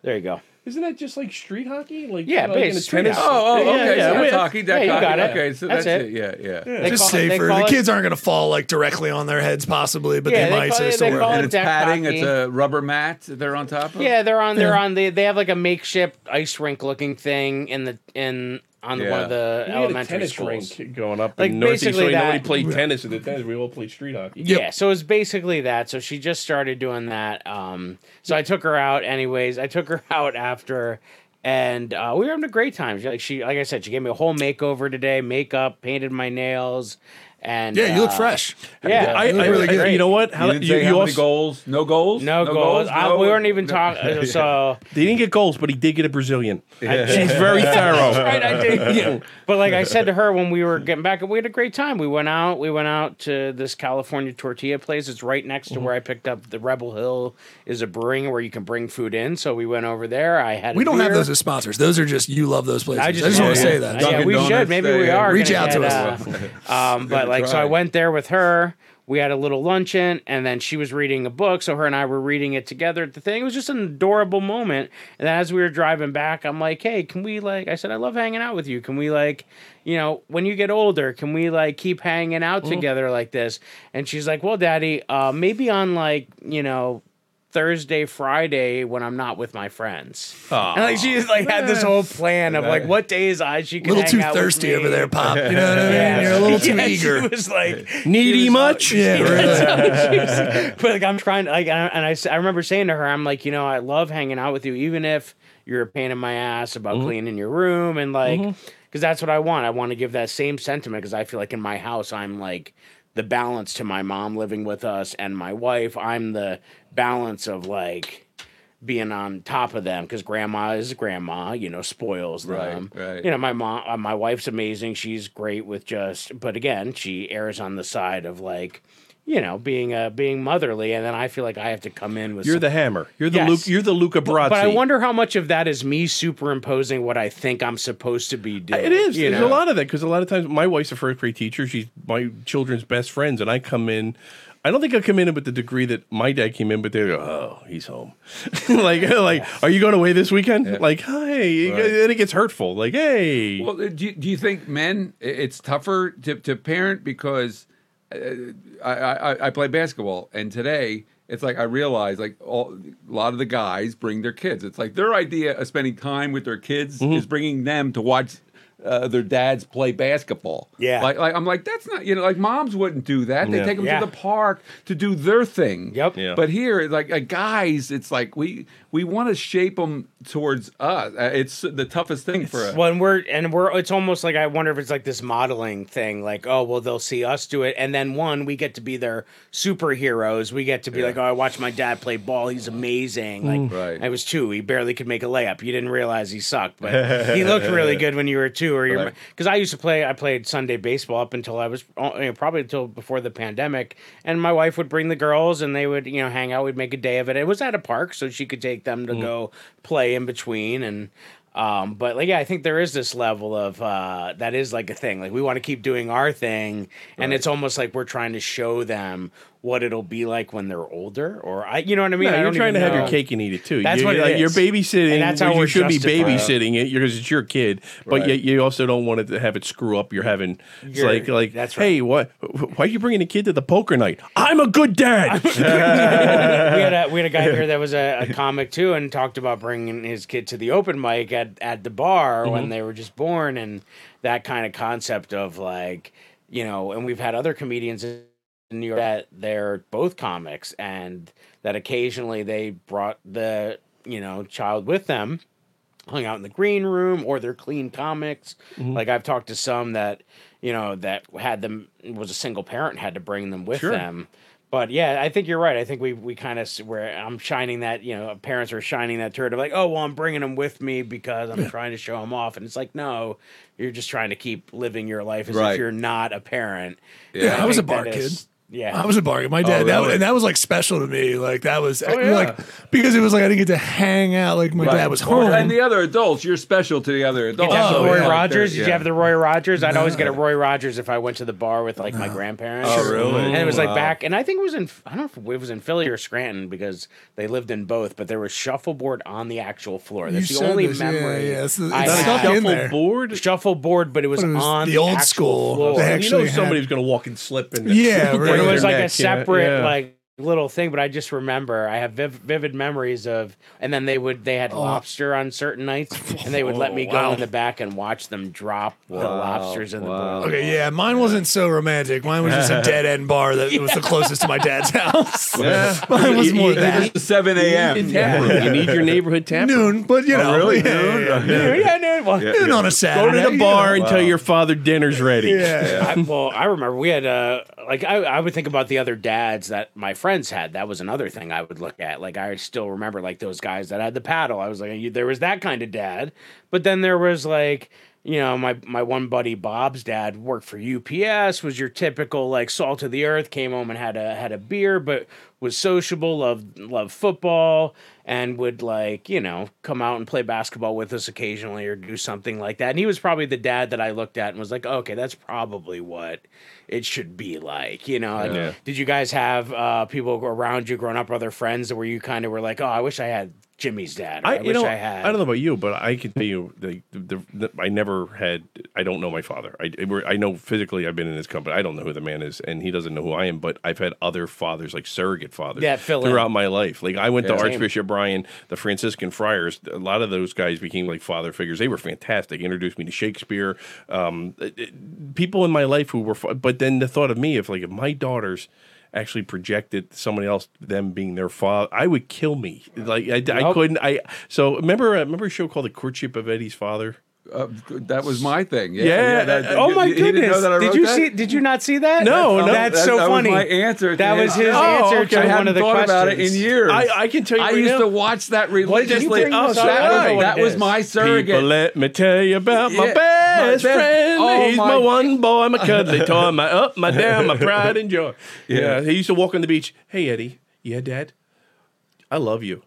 There you go. Isn't that just like street hockey? Like Yeah, like in base a street tennis- hockey. Oh, oh, okay. yeah, so that's hockey, deck yeah, hockey. got it. Okay, so That's that's, it. it. Yeah, yeah. They Just call it- safer. The it- kids aren't going to fall like directly on their heads, possibly, but Yeah, they they might. call so it- it's they call it. And it's padding. hockey. It's a rubber mat that they're on top of. Yeah, they're on. They're Yeah. on. They they have like a makeshift ice rink looking thing in the in on one of the We had a elementary tennis schools. going up Like, in Northeast. basically So nobody that. played tennis in the tennis. We all played street hockey. Yeah, so it was basically that. So she just started doing that. Um, so I took her out, anyways. I took her out after, and uh, we were having a great time. She, like she, like I said, she gave me a whole makeover today. Makeup, painted my nails, and Yeah, you look uh, fresh. Yeah, I, You I, really I- good. you know what? How, You didn't you, say you how many also- goals? No goals? no, goals. I, No- we weren't even no- talking. So he didn't get goals, but he did get a Brazilian. She's very thorough. right, I did. But like I said to her when we were getting back, we had a great time. We went out. We went out to this California tortilla place. It's right next to where I picked up the Rebel Hill is a brewing where you can bring food in. So we went over there. I had. a We don't have those as sponsors. Those are just you love those places. I I just, just, want to say yeah. that. Yeah, we Donuts, should. Maybe we are. Reach gonna out to get, us. uh, um, but like, so. I went there with her. We had a little luncheon, and then she was reading a book. So her and I were reading it together at the thing. It was just an adorable moment. And then as we were driving back, I'm like, "Hey, can we like?" I said, "I love hanging out with you. Can we like, you know, when you get older, can we like keep hanging out together like this?" And she's like, "Well, Daddy, uh, maybe on like, you know." Thursday, Friday when I'm not with my friends. And like she like had this whole plan of like what days I she A little hang too out thirsty over there, Pop. You know what I mean? Yeah. You're a little too Yeah, eager. She was like, Needy was much? all- Yeah, really. but like I'm trying to like, and I, and I s- I remember saying to her, I'm like, you know, I love hanging out with you, even if you're a pain in my ass about Mm-hmm. cleaning your room and like, because that's what I want. I want to give that same sentiment because I feel like in my house I'm like the balance to my mom living with us and my wife. I'm the balance of like being on top of them because grandma is grandma, you know, spoils Right, them. right. You know, my mom, uh, my wife's amazing. She's great with just, but again, she errs on the side of like, you know, being uh, being motherly, and then I feel like I have to come in with. You're some- the hammer. You're the Yes. Luke. You're the Luca Brasi. but I wonder how much of that is me superimposing what I think I'm supposed to be doing. It is. There's know? a lot of that because a lot of times my wife's a first grade teacher. She's my children's best friends, and I come in. I don't think I come in with the degree that my dad came in, but they go, "Oh, he's home." like, like, are you going away this weekend? Like, hey, Right. and it gets hurtful. Like, hey, Well, uh, do you, do you think men it's tougher to, to parent because I, I I play basketball and today it's like I realize like all, a lot of the guys bring their kids. It's like their idea of spending time with their kids Mm-hmm. is bringing them to watch. Uh, their dads play basketball. Yeah. like, like I'm like that's not you know like moms wouldn't do that. They Yeah. take them Yeah. to the park to do their thing. Yep. Yeah. But here, like uh, guys, it's like we we want to shape them towards us. Uh, it's the toughest thing for us. when we're and we're it's almost like I wonder if it's like this modeling thing like oh well they'll see us do it. And then one we get to be their superheroes. We get to be like oh I watched my dad play ball. He's amazing. Like Right. I was two. He barely could make a layup. You didn't realize he sucked but he looked really good when you were two or you're Right. because I used to play I played Sunday baseball up until I was uh, you know, probably until before the pandemic. And my wife would bring the girls and they would you know hang out. We'd make a day of it. It was at a park so she could take them to go play in between and um, but like, yeah, I think there is this level of uh, that is like a thing. Like we want to keep doing our thing, and it's almost like we're trying to show them what it'll be like when they're older. Or I, you know what I mean? No, I you're trying to have your cake and eat it too. That's you, what it like, You're babysitting, And that's how you should be babysitting it because it's your kid. But Right. yet you also don't want it to have it screw up. You're having it's You're- like like that's right. hey, what? Why are you bringing a kid to the poker night? I'm a good dad. we had a we had a guy here that was a, a comic too, and talked about bringing his kid to the open mic at at the bar Mm-hmm. when they were just born, and that kind of concept of like you know, and we've had other comedians New York that they're both comics, and that occasionally they brought the you know child with them hung out in the green room or they're clean comics. Mm-hmm. Like I've talked to some that, you know, that had them was a single parent had to bring them with Sure. them. but yeah, I think you're right. I think we we kind of where I'm shining that you know parents are shining that turd of like, oh well, I'm bringing them with me because I'm trying to show them off, and it's like no, you're just trying to keep living your life as Right. if you're not a parent. Yeah, I was a bar kid. is- Yeah, I was a bargain. My oh, dad, that, really? and that was like special to me. Like that was oh, yeah. like because it was like I didn't get to hang out. Like my dad was home. And the other adults, you're special to the other adults. Did you have Oh, the Roy yeah. Rogers? Did you have the Roy Rogers? I'd always get a Roy Rogers if I went to the bar with like my grandparents. Oh, really? Mm-hmm. And it was like Wow. back, and I think it was in I don't know if it was in Philly or Scranton because they lived in both, but there was shuffleboard on the actual floor. You That's the only this, memory. yeah, it's- I had. stuck in there. Shuffleboard. Shuffleboard, but it was, But it was on the the, old school. Floor. They you know actually had- somebody's going to walk and slip in. Yeah, right. But it was like neck, a separate yeah. like little thing but i just remember i have viv- vivid memories of and then they would they had lobster on certain nights and they would let me go wow. in the back and watch them drop the lobsters in the wow. bowl Okay, yeah, mine wasn't so romantic. Mine was just a dead end bar that was the closest to my dad's house. Mine was more that. 7 a.m. In tap room. You need your neighborhood tap. Noon, but you know, really? yeah, Noon? yeah, yeah. yeah, no, well, Noon on a Saturday. Go to the bar you know. until your father dinner's ready. Yeah. I, well, I remember we had uh like I, I would think about the other dads that my friends had. That was another thing I would look at. Like I still remember like those guys that had the paddle. I was like, there was that kind of dad, but then there was like. You know, my my one buddy Bob's dad worked for UPS. Was your typical like salt of the earth. Came home and had a had a beer, but was sociable. Loved loved football and would like you know come out and play basketball with us occasionally or do something like that. And he was probably the dad that I looked at and was like, okay, that's probably what it should be like. You know, Like, Yeah. did you guys have uh, people around you growing up, other friends, where you kind of were like, oh, I wish I had Jimmy's dad. I, I, wish know, I had. I don't know about you, but I can tell you, the, the, the, I never had. I don't know my father. I, I know physically. I've been in his company. I don't know who the man is, and he doesn't know who I am. But I've had other fathers, like surrogate fathers, Yeah, fill in. throughout my life. Like I went to Yeah. Same. Archbishop Ryan, the Franciscan friars. A lot of those guys became like father figures. They were fantastic. Introduced me to Shakespeare. Um, it- it- people in my life who were. But then the thought of me, if like if my daughters actually projected somebody else them being their father i would kill me. Like i, I couldn't i so remember uh, remember a show called the courtship of eddie's father Uh, that was my thing. Yeah. Yeah, that- Oh you- my know goodness! I Did you that? see? Did you not see that? No, no. That's That- so that funny. Was my answer. That was his Oh, answer okay. to I one of the thought questions. about it in years. I, I can tell you I right used now. to watch that religiously. up? that, was, that was my surrogate. People, let me tell you about my Yeah, best my best- friend. oh He's my, my- one boy, my cuddly toy, my up, my down, my pride and joy. Yeah. Yeah. he used to walk on the beach. Hey, Eddie. Yeah, Dad. I love you.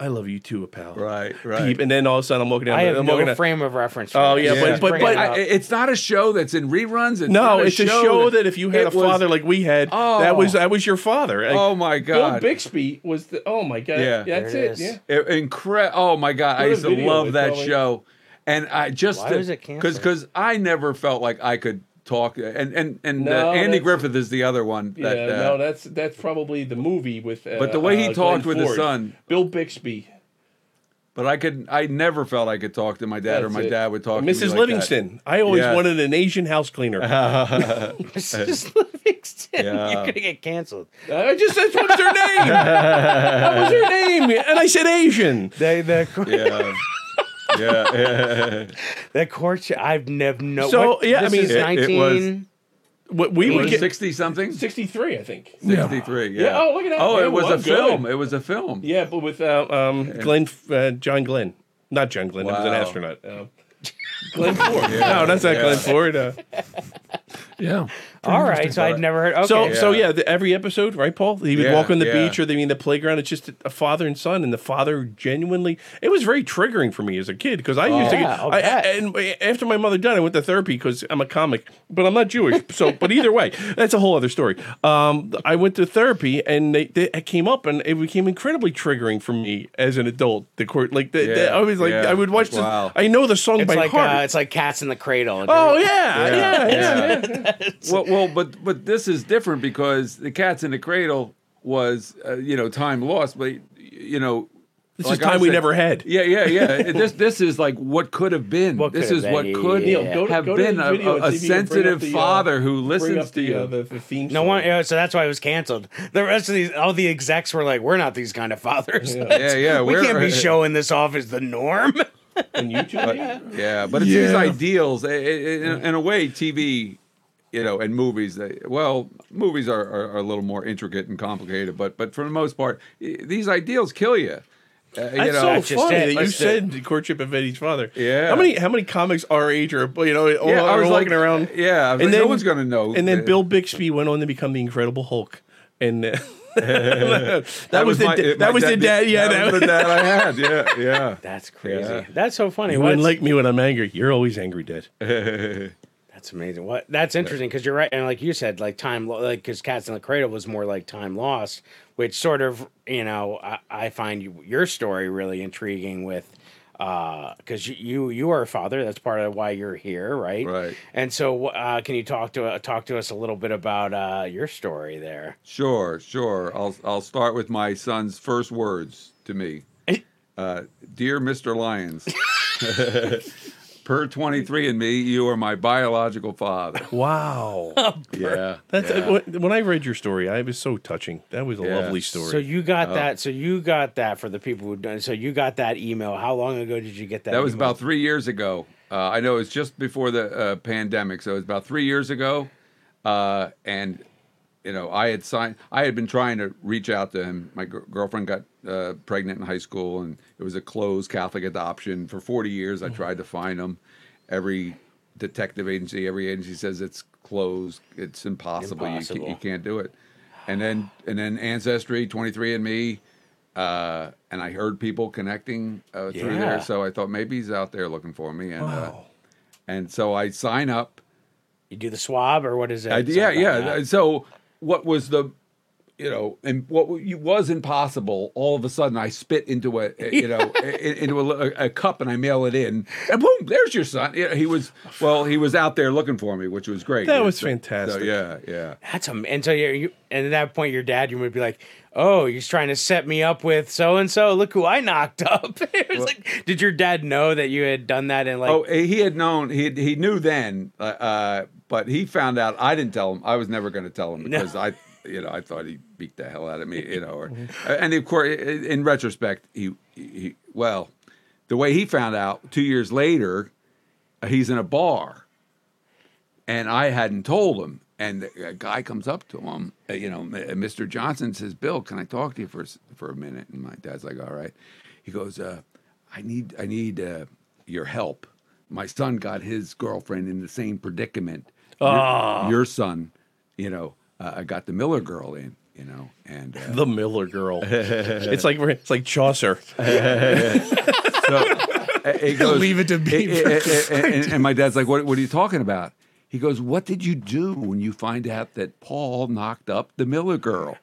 I love you too, pal. Right, right. Peep, and then all of a sudden, I'm walking down. I have I'm no walking down- frame of reference. For Oh, this. yeah, but- but- but it I, it's not a show that's in reruns. It's No, not it's a show that if you had it a was- father like we had, Oh. that was oh. that was your father. Like, Oh my God. Bill Bixby was the. Oh my God. Yeah. that's There it it. is. Yeah. incredible. Oh my god, I What a used to love that call it. show, and I just Why was it because because I never felt like I could talk, and and and No, uh, Andy Griffith is the other one. Yeah, uh, no, that's that's probably the movie with. Uh, But the way he uh, talked Glenn with his son- Bill Bixby, but I could, I never felt I could talk to my dad, or my it. dad would talk. to Mrs. me like Livingston. I always Yeah. wanted an Asian house cleaner. Mrs. Livingston. Yeah. You're gonna get canceled. I just said, what's her name? What was her name? And I said Asian. The the Yeah, yeah, yeah. the courtship. I've never no. So, what- yeah, I mean, is it- it was- nineteen. What we It would get sixty something. 63, I think. Sixty-three. Yeah. Yeah, oh, look at that. Oh, Yeah, it was well, a good. film. It was a film. Yeah, but with uh, um, Glenn, uh, John Glenn, not John Glenn. He was an astronaut. Um, Glenn Ford. No, that's not Glenn Ford. Uh, Yeah. All right, so I'd never heard. Okay, So, so Yeah. yeah, the, every episode, right, Paul? He would Yeah, walk on the yeah. beach or they mean the playground. It's just a father and son, and the father genuinely. It was very triggering for me as a kid because I used to I'll get. I, and after my mother died, I went to therapy because I'm a comic, but I'm not Jewish. So, but either way, that's a whole other story. Um, I went to therapy, and they, they it came up, and it became incredibly triggering for me as an adult. The court, like, the, the- I was like, yeah. I would watch this. Wow. I know the song it's by like heart. uh, it's like cats in the cradle. oh yeah, yeah, yeah. Yeah. well, well, but but this is different because the Cats in the Cradle was uh, you know time lost, but you know. This like is I time we never had. Yeah, yeah, yeah. this this is like what could have been. What this is have what could yeah. Neil, go to- have go to been the a, video a, and a see if you can bring sensitive up the, uh, father who listens to the, you. uh, the, the No song. one. Yeah, so that's why it was canceled. The rest of these, all the execs were like, "We're not these kind of fathers. yeah, yeah. we we're- can't be showing this off as the norm." on YouTube. video? Yeah, but it's these ideals. I- I- In, in a way, TV you know, and movies. They, well, movies are, are, are a little more intricate and complicated, but but for the most part, these ideals kill you. Uh, you That's know, so That's funny it. that you That's said the courtship of Eddie's father. Yeah. How many how many comics our age are you know all, yeah, I was walking like, around? Yeah, I was And like, no then- one's gonna know. And then Bill Bixby went on to become the Incredible Hulk, and uh, that, was, the my- da- my that was the dad. Yeah, that was the dad I had. Yeah, yeah. That's crazy. Yeah. That's so funny. You wouldn't like me when I'm angry. You're always angry, Dad. That's amazing. What? That's interesting because you're right, and like you said, like time, lo- like because Cats in the Cradle was more like time lost, which sort of, you know, I, I find you, your story really intriguing with, because you, you you are a father. That's part of why you're here, right? Right. And so, uh, can you talk to uh, talk to us a little bit about uh, your story there? Sure, sure. I'll I'll start with my son's first words to me. Uh, Dear Mr. Lyons, per 23andMe, you are my biological father. Wow. Yeah. That's yeah. when- when I read your story, I was so touching. That was a Yeah. lovely story. So you got Oh. that. So you got that for the people who done. So you got that email. How long ago did you get that? That was email? about three years ago. Uh, I know it was just before the uh, pandemic, so it was about three years ago. Uh, and you know, I had signed. I had been trying to reach out to him. My gr- girlfriend got uh, pregnant in high school, and it was a closed Catholic adoption. For forty years, I tried to find him. Every detective agency, every agency says it's closed. It's impossible. You, Impossible. you can't do it. And then and then Ancestry, Twenty Three and Me, uh, and I heard people connecting uh, through Yeah. there. So I thought maybe he's out there looking for me, and uh, and so I sign up. You do the swab or what is it? I, yeah, yeah. that? So what was the, you know, and what was impossible, all of a sudden I spit into a, a- you know, i- into a, a cup and I mail it in, and boom, there's your son. Yeah, He was well, he was out there looking for me, which was great. That was So- fantastic. So yeah, yeah. That's am- and so you're, you and at that point your dad you would be like, oh, he's trying to set me up with so and so. Look who I knocked up. it was like, did your dad know that you had done that? And like, oh, he had known. He he knew then, uh, uh, but he found out. I didn't tell him. I was never going to tell him because I, you know, I thought he beat the hell out of me, you know. Or, and of course, in retrospect, he, he well, the way he found out two years later, uh, he's in a bar, and I hadn't told him. And a guy comes up to him, uh, you know, Mr. Johnson says, "Bill, can I talk to you for for a minute?" And my dad's like, "All right." He goes, uh, "I need I need uh, your help. My son got his girlfriend in the same predicament. Your, your son, you know, uh, I got the Miller girl in, you know, and uh, the Miller girl. it's like it's like Chaucer. so uh, he goes, Leave it to Beaver. and, and- and- and my dad's like, what, what are you talking about? He goes, What did you do when you find out that Paul knocked up the Miller girl?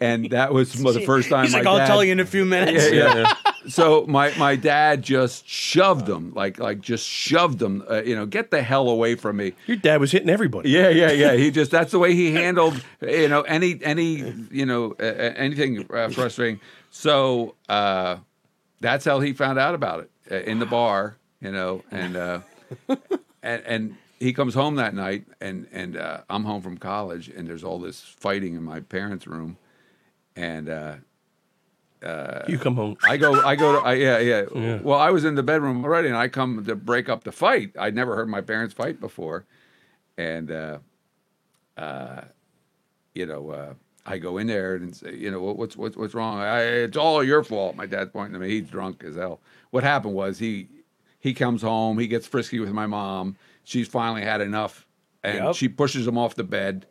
And that was the first time he's my like, I'll dad, tell you in a few minutes. Yeah, yeah. So my my dad just shoved them like like just shoved them. Uh, you know, get the hell away from me. Your dad was hitting everybody. Yeah, yeah, yeah. He just that's the way he handled you know any any you know uh, anything uh, frustrating. So uh, that's how he found out about it uh, in the bar, you know, and uh, and and he comes home that night, and and uh, I'm home from college, and there's all this fighting in my parents' room, and. Uh, You come home. I go, I go to, I, yeah, yeah, Well, I was in the bedroom already, and I come to break up the fight. I'd never heard my parents fight before, and, uh, uh, you know, uh, I go in there and say, you know, what's what's what's wrong? I, it's all your fault. My dad's pointing to me. He's drunk as hell. What happened was he he comes home. He gets frisky with my mom. She's finally had enough, and Yep. she pushes him off the bed.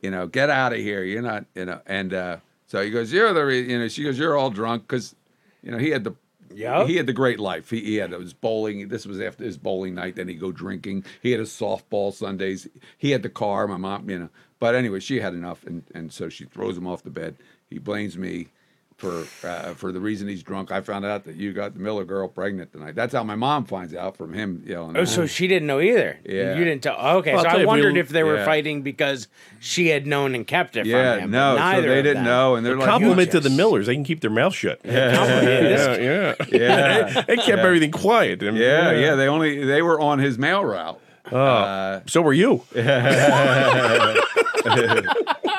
You know, get out of here. You're not. You know, and uh, so he goes, you're the. You know, she goes, you're all drunk because, you know, he had the. Yep. He had the great life. He, he had his bowling. This was after his bowling night. Then he'd go drinking. He had his softball Sundays. He had the car. My mom, you know. But anyway, she had enough, and, and so she throws him off the bed. He blames me for uh, for the reason he's drunk. I found out that you got the Miller girl pregnant tonight. That's how my mom finds out from him yelling. Oh, at so me. she didn't know either. Yeah. You didn't tell. Okay, Well, so I'll tell I you, if we- wondered if they were yeah. fighting because she had known and kept it yeah, from him. no, but so neither they didn't them. know, and they're like, Compliment to the Millers. They can keep their mouth shut. Yeah. yeah, yeah. yeah, They kept everything quiet. I mean, yeah, yeah. They only they were on his mail route. Uh, So were you.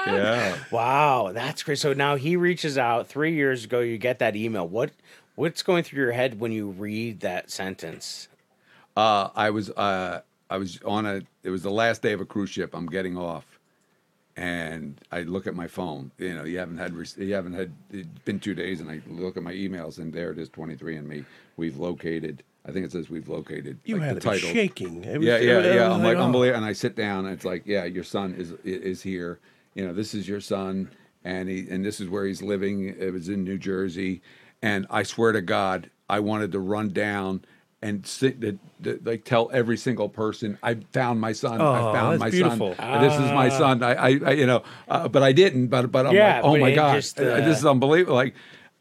yeah. Wow, that's great. So now he reaches out three years ago. You get that email. What what's going through your head when you read that sentence? Uh, I was uh, I was on a. It was the last day of a cruise ship. I'm getting off, and I look at my phone. You know, you haven't had. You haven't had. It's been two days, and I look at my emails, and there it is. 23 and me. We've located. I think it says we've located. You like, had the title. shaking. It was- Yeah, yeah, yeah. I'm like, oh. unbelievable. And I sit down, and it's like, yeah, your son is is here. You know, this is your son, and he and this is where he's living. It was in New Jersey, and I swear to God, I wanted to run down and sit, the, the, like tell every single person I found my son. Oh, I found my beautiful. son. This is my son. I, I, I you know, uh, but I didn't. But but I'm Yeah, like, oh my God, just, uh, uh, this is unbelievable. Like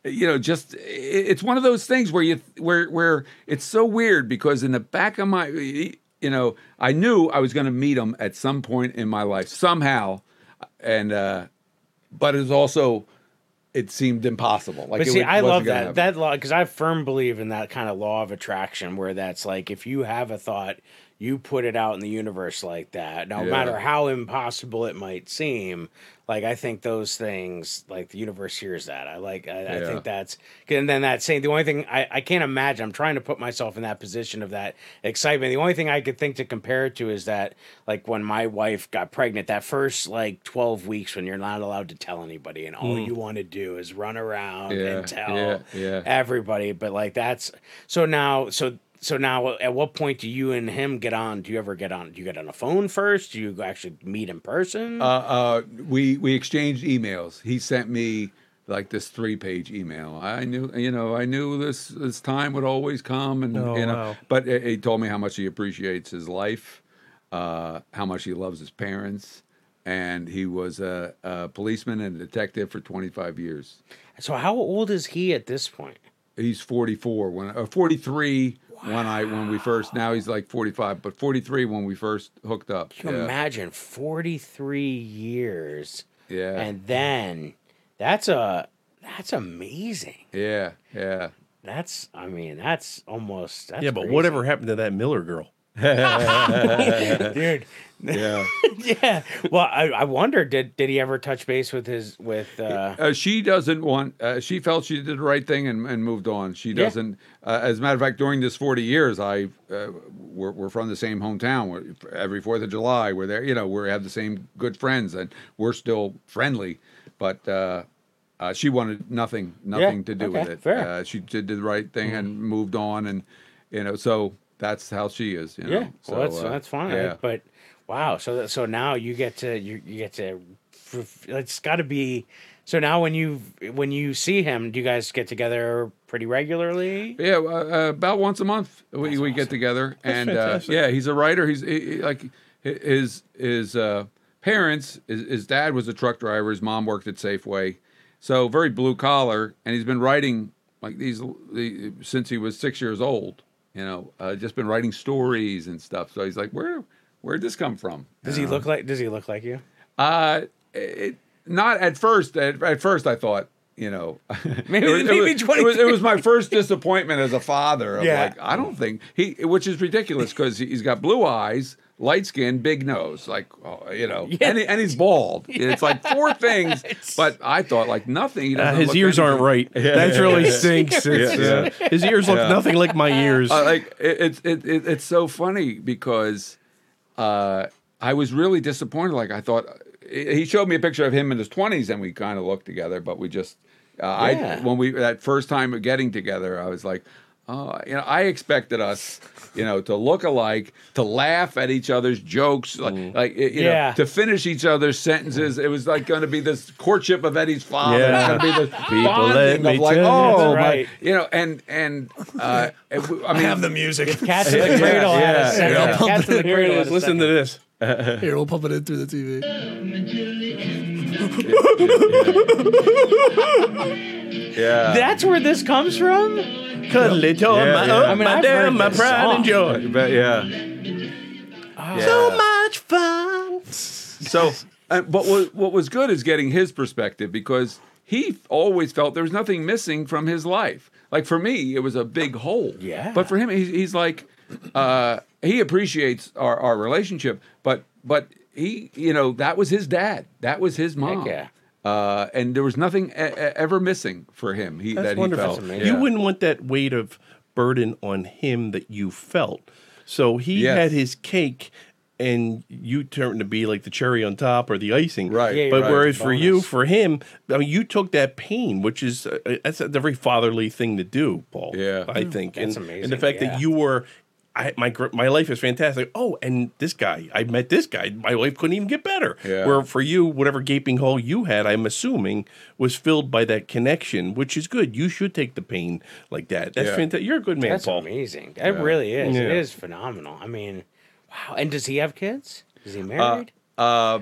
you know just it's one of those things where you where where it's so weird because in the back of my you know i knew i was going to meet him at some point in my life somehow and uh but it's also it seemed impossible like But see, I love that happen. that law because I firm believe in that kind of law of attraction, where that's like if you have a thought, you put it out in the universe like that. No Yeah. matter how impossible it might seem, like I think those things, like the universe hears that. I like. I, I think that's and then that same. the only thing I I can't imagine. I'm trying to put myself in that position of that excitement. The only thing I could think to compare it to is that like when my wife got pregnant, that first like 12 weeks when you're not allowed to tell anybody, and all hmm. you want to do is run around. Yeah, and tell yeah, yeah. everybody. But like that's so now so so now at what point do you and him get on? Do you ever get on? Do you get on a phone first? Do you actually meet in person? uh, uh, we we exchanged emails. He sent me like this three page email. I knew, you know, I knew this this time would always come, and Oh, you know, wow. but he he told me how much he appreciates his life, uh, how much he loves his parents, and he was a, a policeman and a detective for twenty five years. so how old is he at this point? He's forty four when uh, forty three. When I when we first now he's like forty five, but forty three when we first hooked up. Can you Yeah. imagine 43 years Yeah. and then that's a that's amazing. yeah, yeah. That's I mean that's almost that's Yeah, but crazy. whatever happened to that Miller girl? dude. Yeah. yeah. Well, I, I wonder did did he ever touch base with his with uh Uh, she doesn't want. Uh, she felt she did the right thing and, and moved on. She doesn't. Uh, as a matter of fact, during this forty years, I uh, we're, we're from the same hometown. We're, every Fourth of July, we're there. You know, we have the same good friends, and we're still friendly. But uh, uh, she wanted nothing, nothing to do with it. Uh, she did the right thing and moved on, and you know, so that's how she is. You know? Yeah, so, well, that's uh, that's fine. Yeah. But wow, so that, so now you get to you, you get to it's got to be so now when you when you see him, do you guys get together pretty regularly? Yeah, uh, about once a month we, we get together, and uh, yeah, he's a writer. He's he, he- like his his uh, parents. His, his dad was a truck driver. His mom worked at Safeway, so very blue collar. And he's been writing like these the, since he was six years old. You know, uh, just been writing stories and stuff. So he's like, where where'd this come from? Does he look like Does he look like you? Uh, it, not at first. At, at first, I thought, you know, Maybe- it, was, it, was, it, was, it was my first disappointment as a father. Of Yeah. like, I don't think he, which is ridiculous because he's got blue eyes, light skin, big nose, like oh, you know, Yeah. and, he, and he's bald. It's like four things, but I thought like nothing. He Uh, his look ears aren't anything- right. that really stinks. It's, Yeah, uh, his ears look Yeah. nothing like my ears. Uh, like it's it, it, it's so funny because uh, I was really disappointed. Like I thought he showed me a picture of him in his twenties, and we kind of looked together, but we just uh, I when we that first time of getting together, I was like. Oh, you know, I expected us, you know, to look alike, to laugh at each other's jokes, like, like you Yeah. know, to finish each other's sentences. It was like going to be this courtship of Eddie's father. Yeah. It's going to be this People bonding of like, tell you. oh, That's my- right. you know, and and uh, it w- I I mean, have the music. Cats in the cradle. yeah, had a second. yeah. Cats in the cradle. Listen to this. Here, we'll pump it in through the TV. yeah. That's where this comes from. Cuddly toy, Yeah, my, yeah. oh, I mean, my I've damn, heard my this pride song. and joy. But yeah. So Yeah. much fun. So, uh, but what, what was good is getting his perspective because he always felt there was nothing missing from his life. Like for me, it was a big hole. Yeah. But for him, he's, he's like, uh, he appreciates our, our relationship, but but he, you know, that was his dad. That was his mom. yeah. Uh, and there was nothing e- ever missing for him. He That's that wonderful. he felt. amazing. You wouldn't want that weight of burden on him that you felt. So he Yes. had his cake, and you turned to be like the cherry on top or the icing. Right. Yeah, But right. whereas for you, for him, I mean, you took that pain, which is uh, that's a very fatherly thing to do, Paul. Yeah. I think. That's and, And amazing, the fact yeah. that you were. I, my my life is fantastic. Oh, and this guy, I met this guy. My life couldn't even get better. Yeah. Where for you, whatever gaping hole you had, I'm assuming was filled by that connection, which is good. You should take the pain like that. That's Yeah. fantastic. You're a good man, That's Paul. amazing. It really is. It Yeah. is phenomenal. I mean, wow. And does he have kids? Is he married? Uh,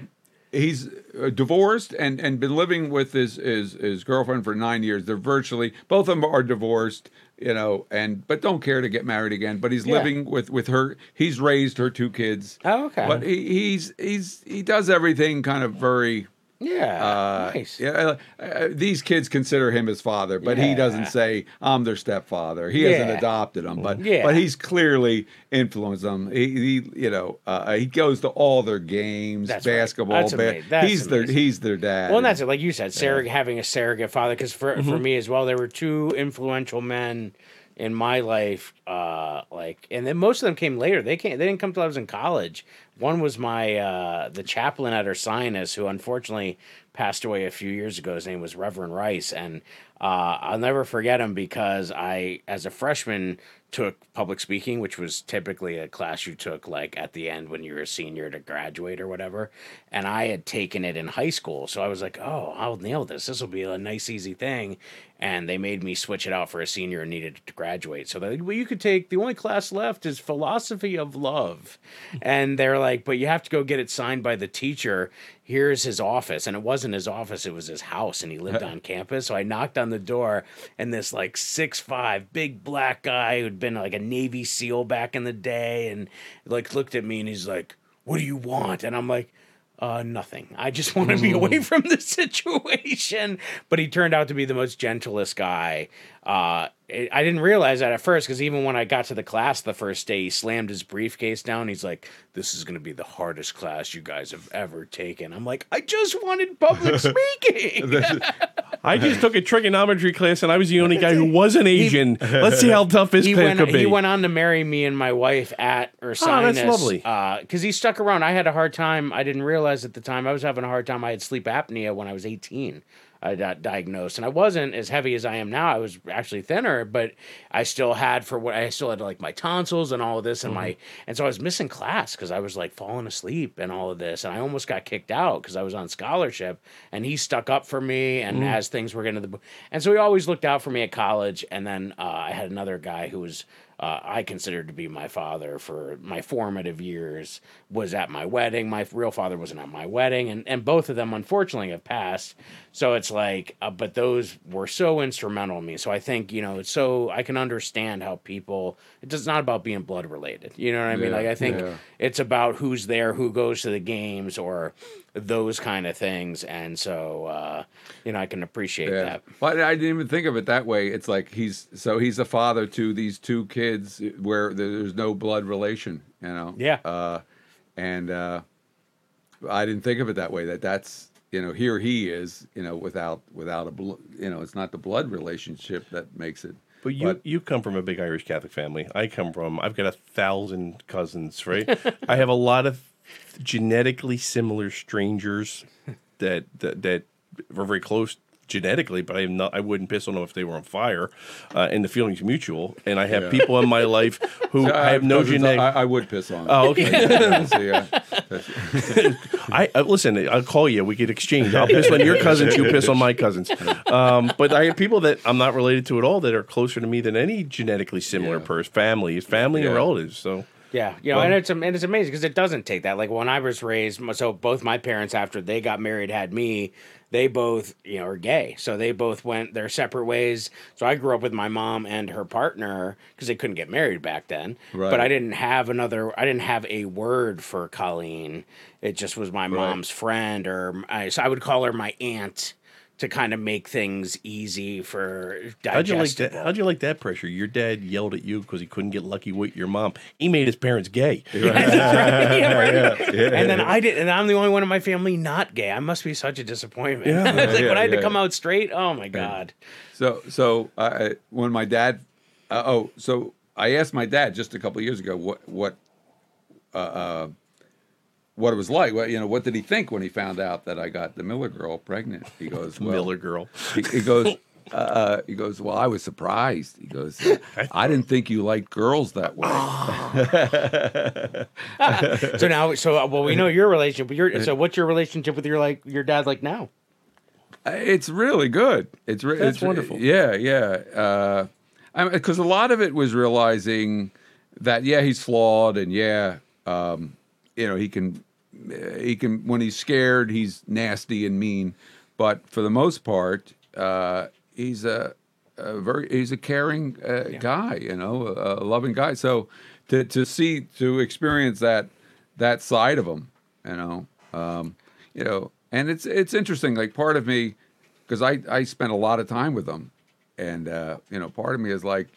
he's uh, divorced and, and been living with his, his his girlfriend for nine years. They're virtually both of them are divorced, you know, and but don't care to get married again. But he's Yeah. living with with her. He's raised her two kids. Oh, okay. But he, he's he's he does everything kind of very. Yeah. Uh, nice. Yeah, uh, uh, these kids consider him his father, but he doesn't say I'm their stepfather. He hasn't adopted them, but Yeah. but he's clearly influenced them. He, he you know, uh, he goes to all their games, That's right. basketball. That's ba- that's he's their he's their dad. Well, and that's it. Like you said, surrogate having a surrogate father. Because for Mm-hmm. for me as well, there were two influential men in my life. Uh, like, and then most of them came later. They came. They didn't come till I was in college. One was my uh, the chaplain at Ursinus, who unfortunately passed away a few years ago. His name was Reverend Rice, and uh, I'll never forget him because I, as a freshman, took public speaking, which was typically a class you took like at the end when you were a senior to graduate or whatever. And I had taken it in high school. So I was like, oh, I'll nail this. This will be a nice, easy thing. And they made me switch it out for a senior and needed to graduate. So they're like, well, you could take the only class left is philosophy of love. and they're like, but you have to go get it signed by the teacher. Here's his office. And it wasn't his office, it was his house. And he lived on campus. So I knocked on the door, and this like six five big black guy who'd been like a Navy SEAL back in the day and like looked at me and he's like, What do you want? And I'm like, uh, nothing. I just want to be away from the situation. But he turned out to be the most gentlest guy. Uh, it, I didn't realize that at first because even when I got to the class the first day, he slammed his briefcase down. He's like, "This is going to be the hardest class you guys have ever taken." I'm like, "I just wanted public speaking." I just took a trigonometry class, and I was the only guy who wasn't Asian. Let's see how tough this he class went, could be. he went on to marry me and my wife at Ursinus. that's lovely. Because he stuck around. I had a hard time. I didn't realize at the time I was having a hard time. I had sleep apnea when I was 18. I got diagnosed, and I wasn't as heavy as I am now. I was actually thinner, but I still had for what I still had like my tonsils and all of this, and my and so I was missing class because I was like falling asleep and all of this, and I almost got kicked out because I was on scholarship, and he stuck up for me, and as things were getting to the, and so he always looked out for me at college, and then uh, I had another guy who was uh, I considered to be my father for my formative years was at my wedding. My real father wasn't at my wedding, and, and both of them unfortunately have passed. So it's like, uh, but those were so instrumental to me. So I think you know, it's so I can understand how people. It's just not about being blood related. You know what I mean? Yeah, Like I think yeah. it's about who's there, who goes to the games, or those kind of things. And so uh, you know, I can appreciate Yeah. that. Well, I didn't even think of it that way. It's like he's so he's a father to these two kids where there's no blood relation, you know. Yeah. Uh, and uh, I didn't think of it that way. That that's you know here he is, you know, without without a bl- you know it's not the blood relationship that makes it. But you you come from a big Irish Catholic family. I come from I've got a thousand cousins, right? I have a lot of genetically similar strangers that that, that were very close genetically, but I am not I wouldn't piss on them if they were on fire. Uh, and the feeling's mutual. And I have Yeah. people in my life who I have no cousins genetic I, I would piss on. Oh, okay. So, yeah. I uh, listen. I'll call you. We could exchange. I'll piss on your cousins. You piss on my cousins. Um, but I have people that I'm not related to at all that are closer to me than any genetically similar Yeah. person, family, family and relatives. So Yeah, you know, and it's and it's amazing because it doesn't take that. Like when I was raised, so both my parents after they got married had me. They both, you know, are gay, so they both went their separate ways. So I grew up with my mom and her partner because they couldn't get married back then. Right. But I didn't have another. I didn't have a word for Colleen. It just was my mom's friend, or I, so I would call her my aunt to kind of make things easy for how'd you like digestible. that? How'd you like that pressure? Your dad yelled at you because he couldn't get lucky with your mom. He made his parents gay. Yeah, right. And then I did, and I'm the only one in my family not gay. I must be such a disappointment. Yeah. like Yeah, when I had yeah. to come out straight, oh my god. So so I when my dad, uh, oh so I asked my dad just a couple of years ago what what uh, uh, what it was like. What you know, what did he think when he found out that I got the Miller girl pregnant? He goes, well, Miller girl. He, he goes. Uh, he goes. Well, I was surprised. He goes. I didn't think you liked girls that way. So now, so uh, well, we know your relationship. But your so what's your relationship with your like your dad like now? It's really good. It's re- That's it's, wonderful. Yeah, yeah. Because a lot of it was realizing that yeah, he's flawed, and yeah, um, you know, he can uh, he can when he's scared, he's nasty and mean. But for the most part, uh, he's a, a very he's a caring uh, guy. You know, a, a loving guy. So to to see to experience that that side of him, you know, um, you know, and it's it's interesting. Like part of me, because I I spent a lot of time with him, and uh, you know, part of me is like.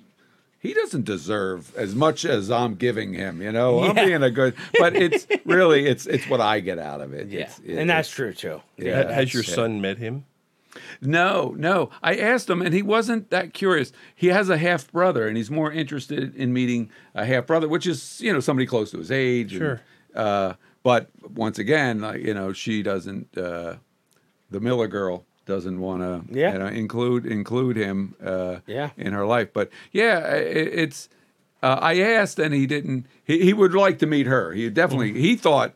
He doesn't deserve as much as I'm giving him, you know. I'm being a good, but it's really it's it's what I get out of it. Yeah, It's- and that's true too. Yeah. Ha- Has your that's- son met him? no, no. I asked him, and he wasn't that curious. He has a half brother, and he's more interested in meeting a half brother, which is you know somebody close to his age. and, Sure. uh, but once again, like, you know, she doesn't. Uh, the Miller girl doesn't want to Yeah. you know, include include him uh, Yeah. in her life. But yeah, i it's. Uh, I asked, and he didn't. He, he would like to meet her. He definitely. Mm-hmm. He thought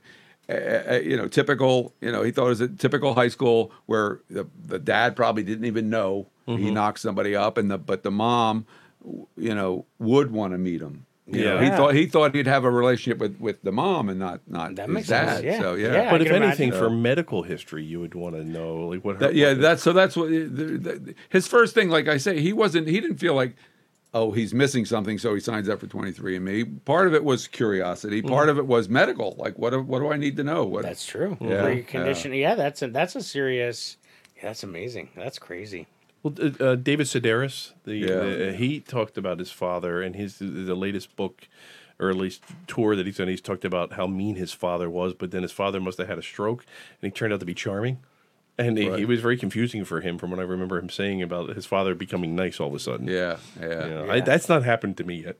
uh, uh, you know, typical, you know, he thought it was a typical high school where the, the dad probably didn't even know Mm-hmm. he knocked somebody up, and the but the mom, you know, would want to meet him. You know, he Yeah. thought he thought he'd have a relationship with, with the mom and not not That his makes dad. sense, yeah. So yeah, Yeah. But if anything, imagine. for medical history, you would want to know like what. Her, That- yeah, that's so. That's what the, the, his first thing. Like I say, he wasn't. He didn't feel like, oh, he's missing something, so he signs up for twenty three and Me. Part of it was curiosity. Mm-hmm. Part of it was medical. Like, what? do- What do I need to know? What? That's true. Yeah, Preconditioning. Yeah, that's a, that's a serious. Yeah, that's amazing. That's crazy. Well, uh, uh, David Sedaris, the Yeah. uh, he talked about his father and his the latest book, or at least tour that he's done. He's talked about how mean his father was, but then his father must have had a stroke, and he turned out to be charming. And he, he Right. was very confusing for him, from what I remember him saying about his father becoming nice all of a sudden. yeah, yeah, You know, I, that's not happened to me yet.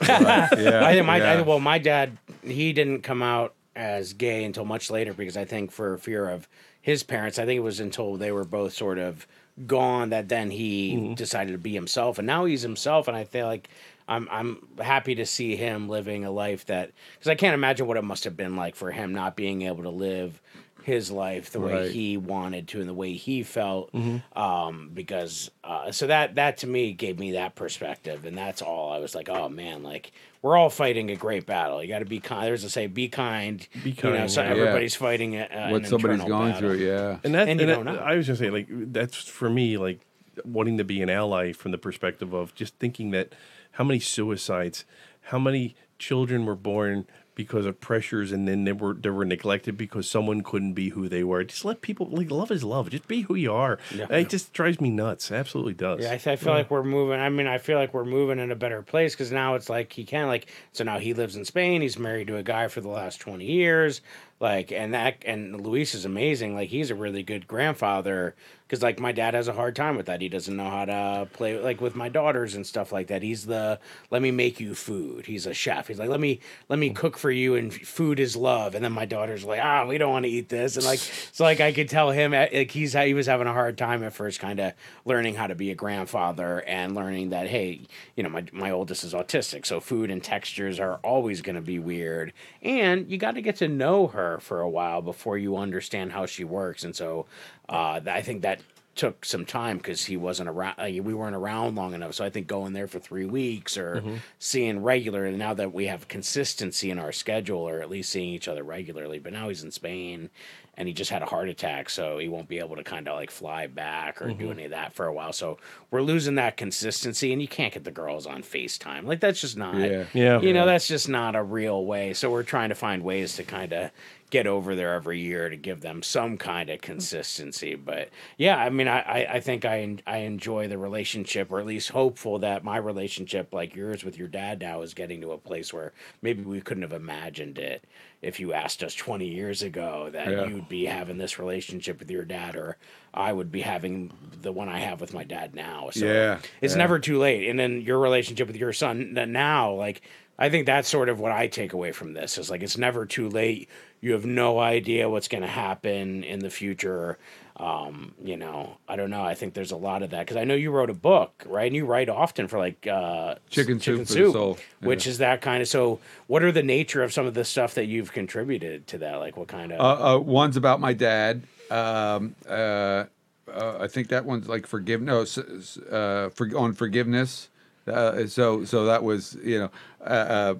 yeah. I my yeah. I, well, my dad he didn't come out as gay until much later because I think for fear of his parents, I think it was until they were both sort of gone that then he mm-hmm. decided to be himself, and now he's himself, and I feel like. I'm I'm happy to see him living a life that because I can't imagine what it must have been like for him not being able to live his life the way Right. he wanted to and the way he felt um because uh so that that to me gave me that perspective and that's all i was like oh man like we're all fighting a great battle you got to be kind there's a say be kind Be kind you know kind, so yeah. everybody's fighting a, a, what an somebody's going battle. through. Yeah, And that, And and that- I was gonna say, like, that's for me, like, wanting to be an ally from the perspective of just thinking that how many suicides, how many children were born because of pressures, and then they were they were neglected because someone couldn't be who they were. Just let people like love is love. Just be who you are. It just drives me nuts. Absolutely does. Yeah, I, th- I feel like we're moving. I mean, I feel like we're moving in a better place because now it's like he can like. So now he lives in Spain. He's married to a guy for the last twenty years. Like, and that and Luis is amazing. Like, he's a really good grandfather because like my dad has a hard time with that. He doesn't know how to play like with my daughters and stuff like that. He's the let me make you food. He's a chef. He's like let me let me cook for you and food is love. And then my daughter's like ah we don't want to eat this and like so like I could tell him uh, like he's he was having a hard time at first kind of learning how to be a grandfather and learning that hey you know my my oldest is autistic so food and textures are always going to be weird and you got to get to know her for a while before you understand how she works and so uh, I think that took some time because he wasn't around. Uh, like, we weren't around long enough. So I think going there for three weeks or mm-hmm. seeing regular. And now that we have consistency in our schedule, or at least seeing each other regularly. But now he's in Spain, and he just had a heart attack, so he won't be able to kind of like fly back or do mm-hmm. any of that for a while. So we're losing that consistency, and you can't get the girls on Facetime. Like that's just not. Yeah. Yeah. You know, that's just not a real way. So we're trying to find ways to kind of get over there every year to give them some kind of mm. consistency. But yeah, I mean, I, I, I think I, I enjoy the relationship, or at least hopeful that my relationship, like yours with your dad now, is getting to a place where maybe we couldn't have imagined it if you asked us 20 years ago that Yeah. you'd be having this relationship with your dad or I would be having the one I have with my dad now. So Yeah, it's yeah. never too late. And then your relationship with your son now, like, I think that's sort of what I take away from this is like it's never too late. You have no idea what's going to happen in the future. Um, you know, I don't know. I think there's a lot of that because I know you wrote a book, right? And you write often for like uh, Chicken s- Soup the Soul. which is that kind of. So, what are the nature of some of the stuff that you've contributed to that? Like, what kind of? Uh, uh, one's about my dad. Um, uh, uh, I think that one's like forgive. No, uh, for, on forgiveness. Uh, so so that was you know. Uh, uh,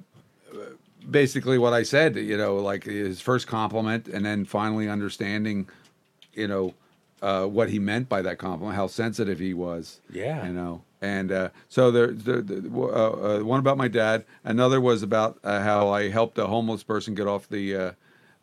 basically what I said, you know, like his first compliment, and then finally understanding, you know, uh, what he meant by that compliment, how sensitive he was. Yeah. you know. And uh, so there, there, there uh, uh, one about my dad. Another was about uh, how I helped a homeless person get off the uh,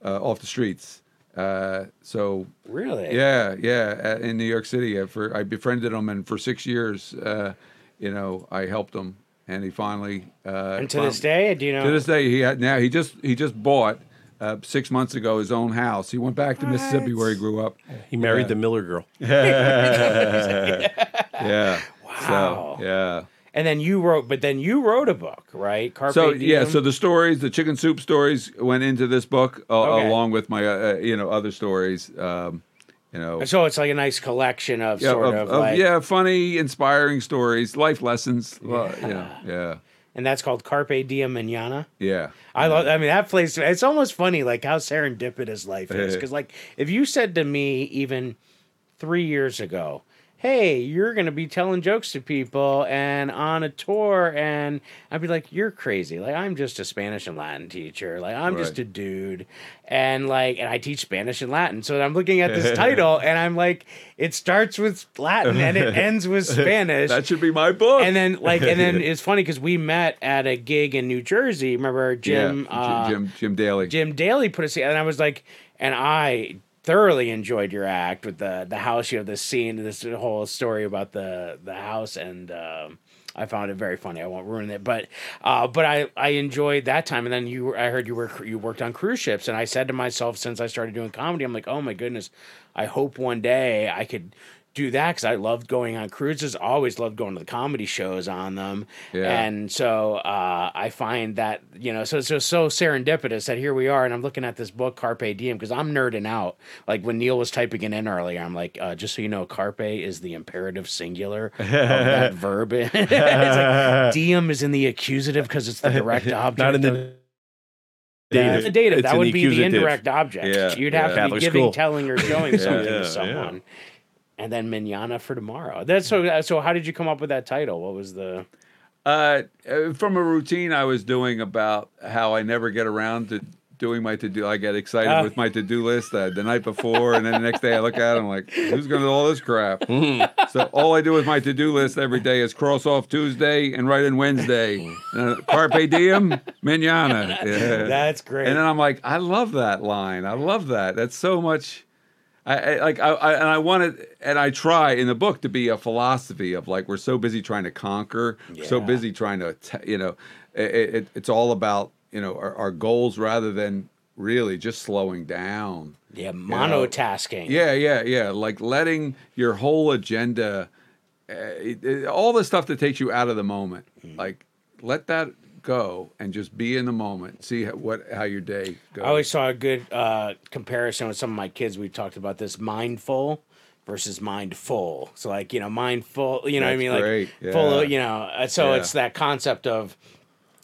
uh, off the streets. Uh, so really? yeah, yeah, uh, in New York City, uh, for I befriended him, and for six years, uh, you know, I helped him, and he finally. Uh, And to fin- this day, do you know? to this day, he had now he just he just bought uh, six months ago his own house. He went back to Mississippi where he grew up. He married Yeah. the Miller girl. Yeah. Wow. So, yeah. and then you wrote, but then you wrote a book, right? Carpe So Diem. yeah, so the stories, the chicken soup stories, went into this book uh, Okay. along with my uh, uh, you know other stories. Um, you know, So it's like a nice collection of yeah, sort of- of, of- like, yeah, funny, inspiring stories, life lessons. Well, you know, yeah, and that's called Carpe Diem Manana. yeah. I love. I mean, that place. It's almost funny, like how serendipitous life is. Because, like, if you said to me even three years ago, "Hey, you're going to be telling jokes to people and on a tour," and I'd be like, "You're crazy! Like, I'm just a Spanish and Latin teacher. Like, I'm just a dude, and like, and I teach Spanish and Latin. So I'm looking at this title, and I'm like, it starts with Latin and it ends with Spanish. That should be my book. and then like and then it's funny because we met at a gig in New Jersey. Remember Jim yeah, uh, Jim Jim Daly. Jim Daly put us together. and I was like, and I thoroughly enjoyed your act with the the house. You have this scene, this whole story about the the house, and um, I found it very funny. I won't ruin it, but uh, but I I enjoyed that time. And then you, I heard you were you worked on cruise ships, and I said to myself, since I started doing comedy, I'm like, oh my goodness, I hope one day I could. Do that because I loved going on cruises. Always loved going to the comedy shows on them, Yeah. and so uh, I find that you know, so it's just so serendipitous that here we are, and I'm looking at this book Carpe Diem because I'm nerding out. Like when Neil was typing it in earlier, I'm like, uh, just so you know, Carpe is the imperative singular of that verb. it's like, Diem is in the accusative because it's the direct object. Not in the Yeah, dative. the dative. That would be the indirect object. Yeah, You'd have yeah. to be Catholic giving, school. telling, or showing something to someone. And then Manana for tomorrow. That's so. So, how did you come up with that title? What was the? Uh, uh, from a routine I was doing about how I never get around to doing my to do. I get excited Ah. with my to do list uh, the night before, and then the next day I look at it, I'm like, who's going to do all this crap? so all I do with my to do list every day is cross off Tuesday and write in Wednesday. Uh, Carpe diem, manana. Yeah. That's great. And then I'm like, I love that line. I love that. That's so much. I, I like I, I and I wanted and I try in the book to be a philosophy of like we're so busy trying to conquer, so busy trying to you know, it, it, it's all about you know our, our goals rather than really just slowing down. yeah, monotasking. Yeah, yeah, yeah. Like letting your whole agenda, uh, it- all the stuff that takes you out of the moment, Mm. like let that go and just be in the moment. See how, what how your day goes. I always saw a good uh, comparison with some of my kids. We talked about this mindful versus mindful. So like you know mindful, you know what I That's mean, like great, full. Of, you know, uh, so Yeah. it's that concept of.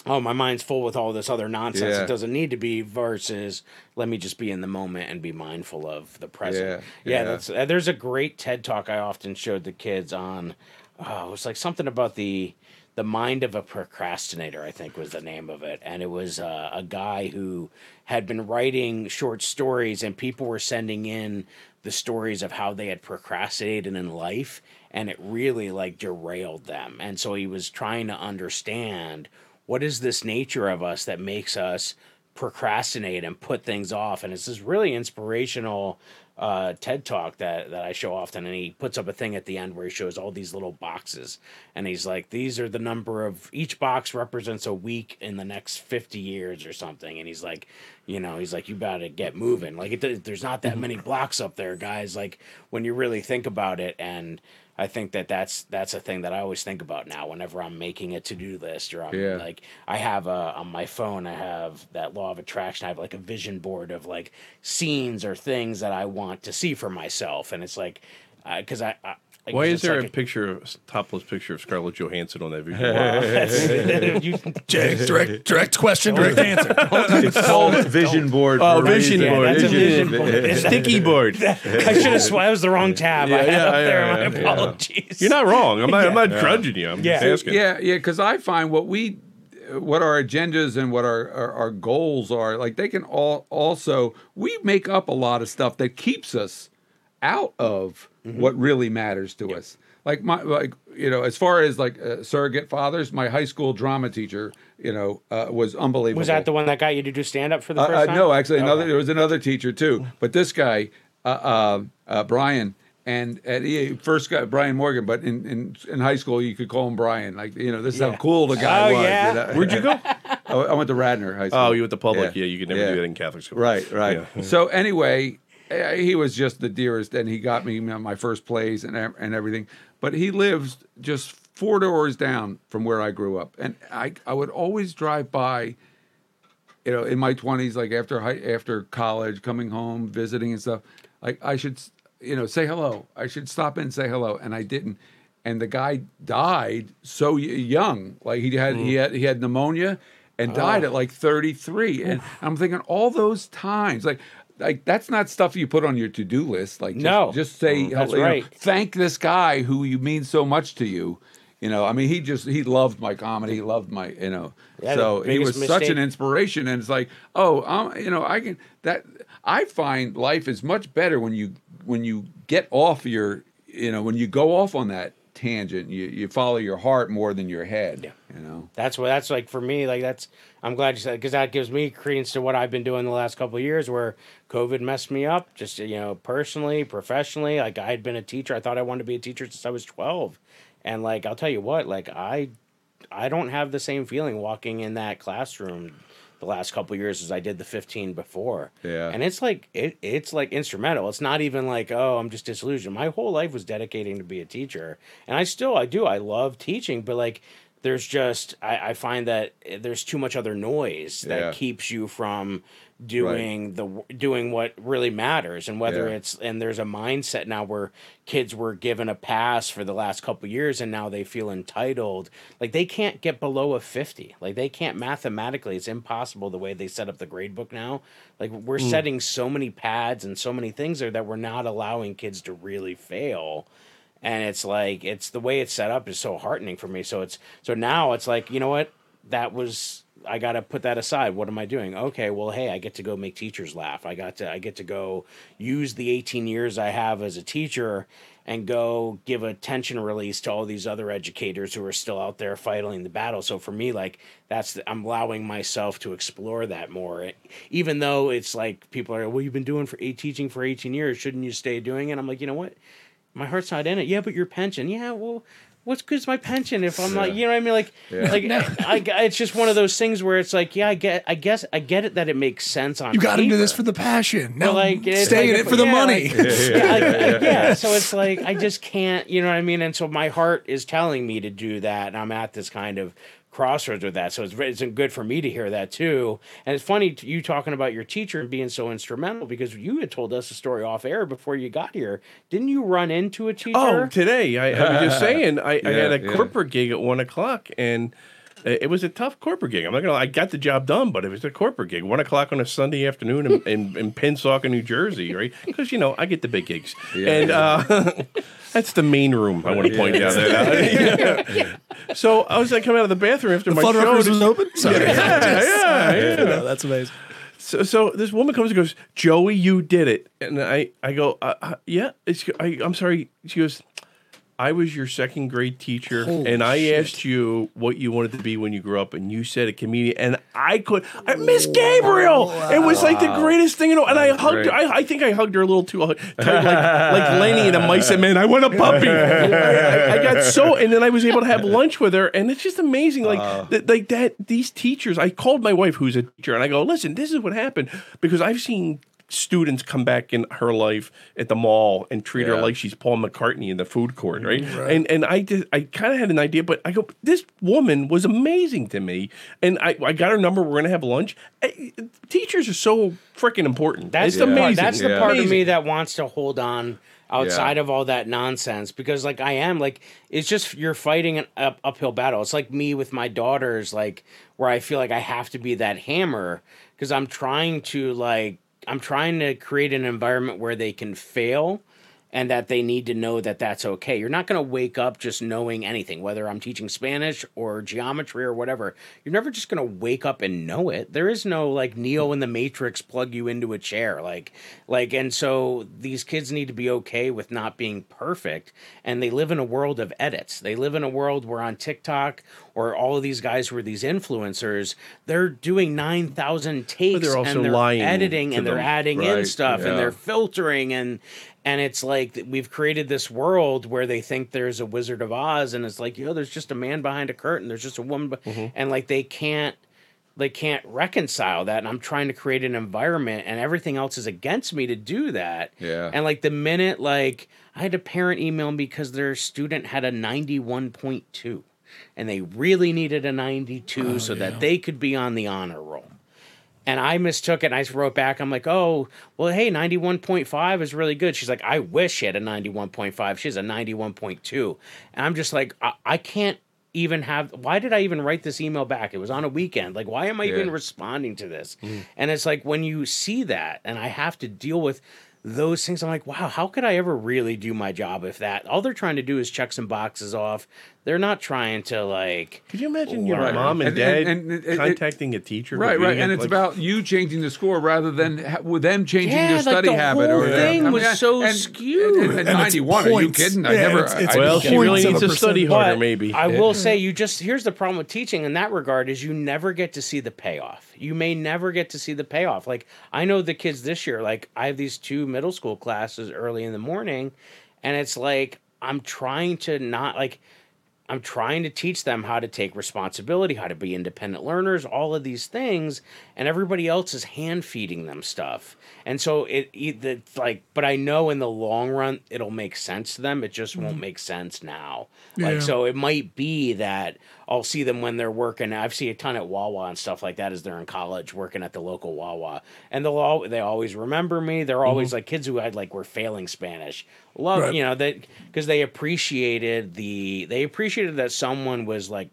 Oh, my mind's full with all this other nonsense. Yeah. It doesn't need to be. Versus, let me just be in the moment and be mindful of the present. Yeah, Yeah, yeah. that's. Uh, there's a great TED talk I often showed the kids on. Oh, it was like something about the the mind of a procrastinator. I think was the name of it, and it was uh, a guy who had been writing short stories, and people were sending in the stories of how they had procrastinated in life, and it really like derailed them. And so he was trying to understand what is this nature of us that makes us procrastinate and put things off and it's this really inspirational uh, TED talk that that I show often, and he puts up a thing at the end where he shows all these little boxes, and he's like, "These are the number of each box represents a week in the next fifty years or something," and he's like, you know, he's like, "You got to get moving." Like, it, there's not that many blocks up there, guys. Like when you really think about it, and I think that that's that's a thing that I always think about now whenever I'm making a to do list or I'm Yeah. like I have a on my phone I have that law of attraction I have like a vision board of like scenes or things that I want to see for myself and it's like uh, because I, I I Why is there like a picture, of topless picture of Scarlett Johansson on that video? you, Jay, direct, direct question, direct answer. It's called Vision Board. Oh, Vision reason. Board. that's a Vision- vision board. Sticky board. I should have sworn that was the wrong tab I had yeah, up there yeah, my yeah, yeah. apologies You're not wrong. I'm not. I'm not judging you. I'm Yeah. just asking. Yeah, yeah, because I find what we, what our agendas and what our, our our goals are, like they can all also we make up a lot of stuff that keeps us out of Mm-hmm. what really matters to us. Like my like you know, as far as like uh, surrogate fathers, my high school drama teacher, you know, uh, was unbelievable. was that the one that got you to do stand up for the Uh, first uh, time no, actually, another Okay. there was another teacher too, but this guy, uh, uh, uh, Brian, and, and he first got Brian Morgan, but in, in in high school you could call him Brian. Like you know, this is Yeah. how cool the guy Oh, was. yeah? you know? Where'd you go? I I went to Radnor High School. Oh, you went to public. Yeah, you could never Yeah. do that in Catholic school. Right, right. Yeah. So anyway, he was just the dearest, and he got me my first plays and and everything. But he lives just four doors down from where I grew up, and I I would always drive by. You know, in my twenties, like after high, after college, coming home, visiting and stuff, like I should, you know, say hello. I should stop in and say hello, and I didn't. And the guy died so young, like he had he mm. had he had pneumonia, and died oh. at like thirty three. And I'm thinking all those times, like like that's not stuff you put on your to do list. Like just, No. just say That's you know, right. thank this guy who you mean so much to you. You know, I mean, he just he loved my comedy. He loved my, you know, Yeah, so he was biggest such an inspiration. And it's like, oh, um, you know, I can that I find life is much better when you when you get off your, you know, when you go off on that tangent. You you follow your heart more than your head. Yeah. You know. That's what that's like for me. Like that's I'm glad you said because that gives me credence to what I've been doing the last couple of years, where COVID messed me up. Just you know, personally, professionally. Like I had been a teacher. I thought I wanted to be a teacher since I was twelve, and like I'll tell you what, like I, I don't have the same feeling walking in that classroom the last couple of years as I did the 15 before. Yeah. And it's like it it's like instrumental. It's not even like, oh, I'm just disillusioned. My whole life was dedicating to be a teacher. And I still I do. I love teaching, but like there's just I, I find that there's too much other noise that Yeah. keeps you from doing the doing what really matters. And whether Yeah. it's and there's a mindset now where kids were given a pass for the last couple years and now they feel entitled. Like they can't get below a 50 like they can't mathematically it's impossible the way they set up the grade book now. Like we're mm. setting so many pads and so many things there that we're not allowing kids to really fail. And it's like it's the way it's set up is so heartening for me. So it's so now it's like you know what? That was i got to put that aside. What am i doing? Okay well hey i get to go make teachers laugh. I got to i get to go use the 18 years i have as a teacher and go give a tension release to all these other educators who are still out there fighting the battle. So for me like that's the, i'm allowing myself to explore that more. Even though it's like people are well you've been doing for teaching for 18 years. Shouldn't you stay doing it? I'm like you know what? My heart's not in it. Yeah, but your pension. Yeah, well, what's good is my pension if I'm not, you know what I mean? Like, like I, I, it's just one of those things where it's like, yeah, I get, I guess, I get it that it makes sense on. You got into paper. this for the passion. Now like, it's stay like in it for the yeah, money. like- yeah, I- I- yeah, so it's like I just can't, you know what I mean? And so my heart is telling me to do that, and I'm at this kind of crossroads with that. So it's very- it's good for me to hear that too. And it's funny t- you talking about your teacher and being so instrumental because you had told us a story off air before you got here. Didn't you run into a teacher? Oh, today I, I was just saying I, I had a Yeah, yeah. corporate gig at one o'clock and it it was a tough corporate gig. I'm not gonna. I got the job done, but it was a corporate gig. One o'clock on a Sunday afternoon in, in, in Pennsauken, New Jersey, right? Because you know I get the big gigs, and uh, that's the main room. I want to point out there. So I was like coming out of the bathroom after my show. Fuddruckers was open. Sorry. yeah, yeah, yeah. No, that's amazing. So, so this woman comes and goes, Joey, you did it. And I, I go, uh, uh, yeah. It's, I, I'm sorry. She goes, I was your second grade teacher, Holy and I shit. asked you what you wanted to be when you grew up, and you said a comedian, and I could, I, Miss Gabriel. It was like the greatest thing, you know. And I hugged her. I, I think I hugged her a little too tight, like like Lenny and a Mice and Men. I want a puppy. I, I got so, and then I was able to have lunch with her, and it's just amazing. Like uh. th- like that. These teachers. I called my wife, who's a teacher, and I go, listen, this is what happened because I've seen students come back in her life at the mall and treat her like she's Paul McCartney in the food court, right? And and I did I kind of had an idea, but I go, this woman was amazing to me, and I, I got her number. We're gonna have lunch. Eh, Teachers are so freaking important. That's it's the amazing. part. That's the Yeah. part of me that wants to hold on outside of all that nonsense because, like, I am like it's just you're fighting an up, uphill battle. It's like me with my daughters, like where I feel like I have to be that hammer because I'm trying to like I'm trying to create an environment where they can fail and that they need to know that that's okay. You're not going to wake up just knowing anything, whether I'm teaching Spanish or geometry or whatever. You're never just going to wake up and know it. There is no like Neo in the Matrix plug you into a chair like like and so these kids need to be okay with not being perfect and they live in a world of edits. They live in a world where on TikTok or all of these guys who are these influencers, they're doing 9,000 takes they're also and they're lying editing and they're them. adding in stuff yeah. and they're filtering and and it's like we've created this world where they think there's a Wizard of Oz and it's like yo there's just a man behind a curtain. There's just a woman be- Mm-hmm. and like they can't they can't reconcile that. And I'm trying to create an environment and everything else is against me to do that. Yeah. and like the minute like I had a parent email me because their student had a 91.2 and they really needed a 92 so that they could be on the honor roll and I mistook it and I wrote back, I'm like, oh, well, hey, 91.5 is really good. She's like, I wish she had a 91.5. She has a 91.2. And I'm just like, I, I can't even have, why did I even write this email back? It was on a weekend. Like, why am I even responding to this? Mm-hmm. And it's like when you see that and I have to deal with those things, I'm like, wow, how could I ever really do my job if that? All they're trying to do is check some boxes off. They're not trying to like, Could you imagine your mom and And- dad and- and- and- contacting a teacher? Right, right, and it, it's like- about you changing the score rather than ha- with them changing Yeah, their like study the habit. whole or thing I was mean, so and, skewed. And, and, And it's 91, are you points. kidding? I never. it's- it's I, Well, she really needs to study harder, But maybe. I will say you just here's the problem with teaching in that regard is you never get to see the payoff. You may never get to see the payoff. Like I know the kids this year, like I have these two middle school classes early in the morning, and it's like I'm trying to not like I'm trying to teach them how to take responsibility, how to be independent learners, all of these things, and everybody else is hand feeding them stuff. And so it, it it's like, but I know in the long run it'll make sense to them. It just won't mm-hmm. make sense now. Yeah. Like so, it might be that I'll see them when they're working. I've seen a ton at Wawa and stuff like that as they're in college working at the local Wawa, and they'll all they always remember me. They're mm-hmm. always like kids who had like were failing Spanish. Love Right. you know that because they appreciated the they appreciated that someone was like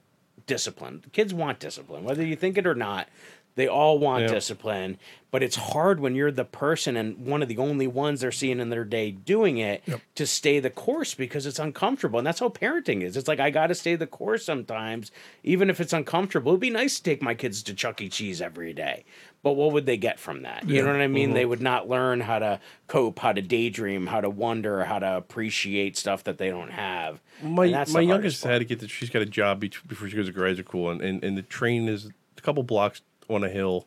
disciplined. Kids want discipline, whether you think it or not. They all want Yeah. discipline, but it's hard when you're the person and one of the only ones they're seeing in their day doing it to stay the course because it's uncomfortable. And that's how parenting is. It's like I got to stay the course sometimes, even if it's uncomfortable. It'd be nice to take my kids to Chuck E. Cheese every day, but what would they get from that? You know what I mean? Mm-hmm. They would not learn how to cope, how to daydream, how to wonder, how to appreciate stuff that they don't have. my that's my youngest had to get the, she's got a job before she goes to graduate school and, and, and the train is a couple blocks on a hill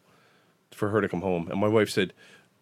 for her to come home. And my wife said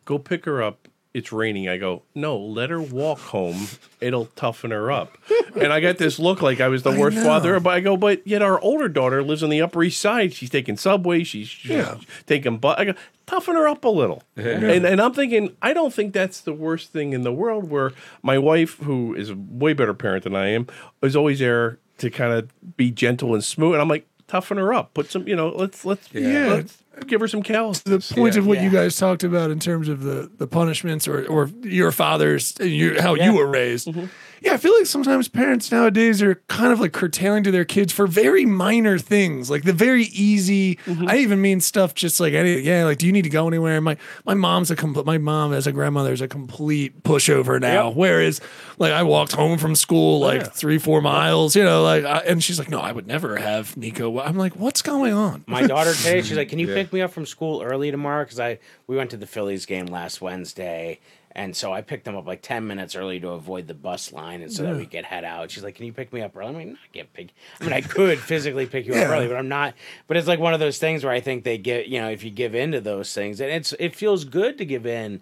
go pick her up. It's raining. I go no let her walk home. It'll toughen her up. And i got this look like i was the worst father but i go but yet our older daughter lives on the upper east side. She's taking subway she's, she's Yeah. taking bus i go toughen her up a little. And, and i'm thinking i don't think that's the worst thing in the world where my wife who is a way better parent than i am is always there to kind of be gentle and smooth. And i'm like toughen her up put some you know let's let's Yeah. let's give her some cows. the point of what you guys talked about in terms of the the punishments or or your father's and your, how Yeah. you were raised. Mm-hmm. Yeah, I feel like sometimes parents nowadays are kind of like curtailing to their kids for very minor things, like the very easy. Mm-hmm. I even mean stuff just like any yeah, like do you need to go anywhere? My my mom's a complete. My mom as a grandmother is a complete pushover now. Whereas like I walked home from school like three four miles, you know, like I, and she's like, no, I would never have Nico. I'm like, what's going on? My daughter today, she's like, "Can you pick me up from school early tomorrow?" Because I we went to the Phillies game last Wednesday, And so I picked them up like 10 minutes early to avoid the bus line and so that we could head out. She's like, Can you pick me up early? I'm like, "No, I can't pick. I mean, I could physically pick you up early, but I'm not. But it's like one of those things where I think they get, you know, if you give in to those things, and it's, it feels good to give in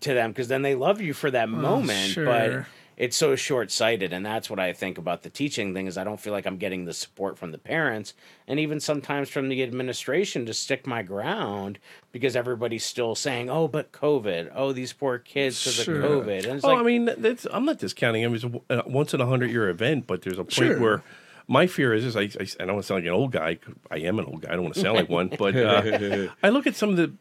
to them because then they love you for that moment. But sure. It's so short sighted. And that's what I think about the teaching thing is I don't feel like I'm getting the support from the parents and even sometimes from the administration to stick my ground because everybody's still saying, oh, but COVID. Oh, these poor kids because Sure. of COVID. And it's Oh, like, I mean, that's I'm not discounting him. It's a a once in a hundred year event, but there's a point Sure. where my fear is, is I, I, I don't want to sound like an old guy. I am an old guy. I don't want to sound like one, but uh, I look at some of the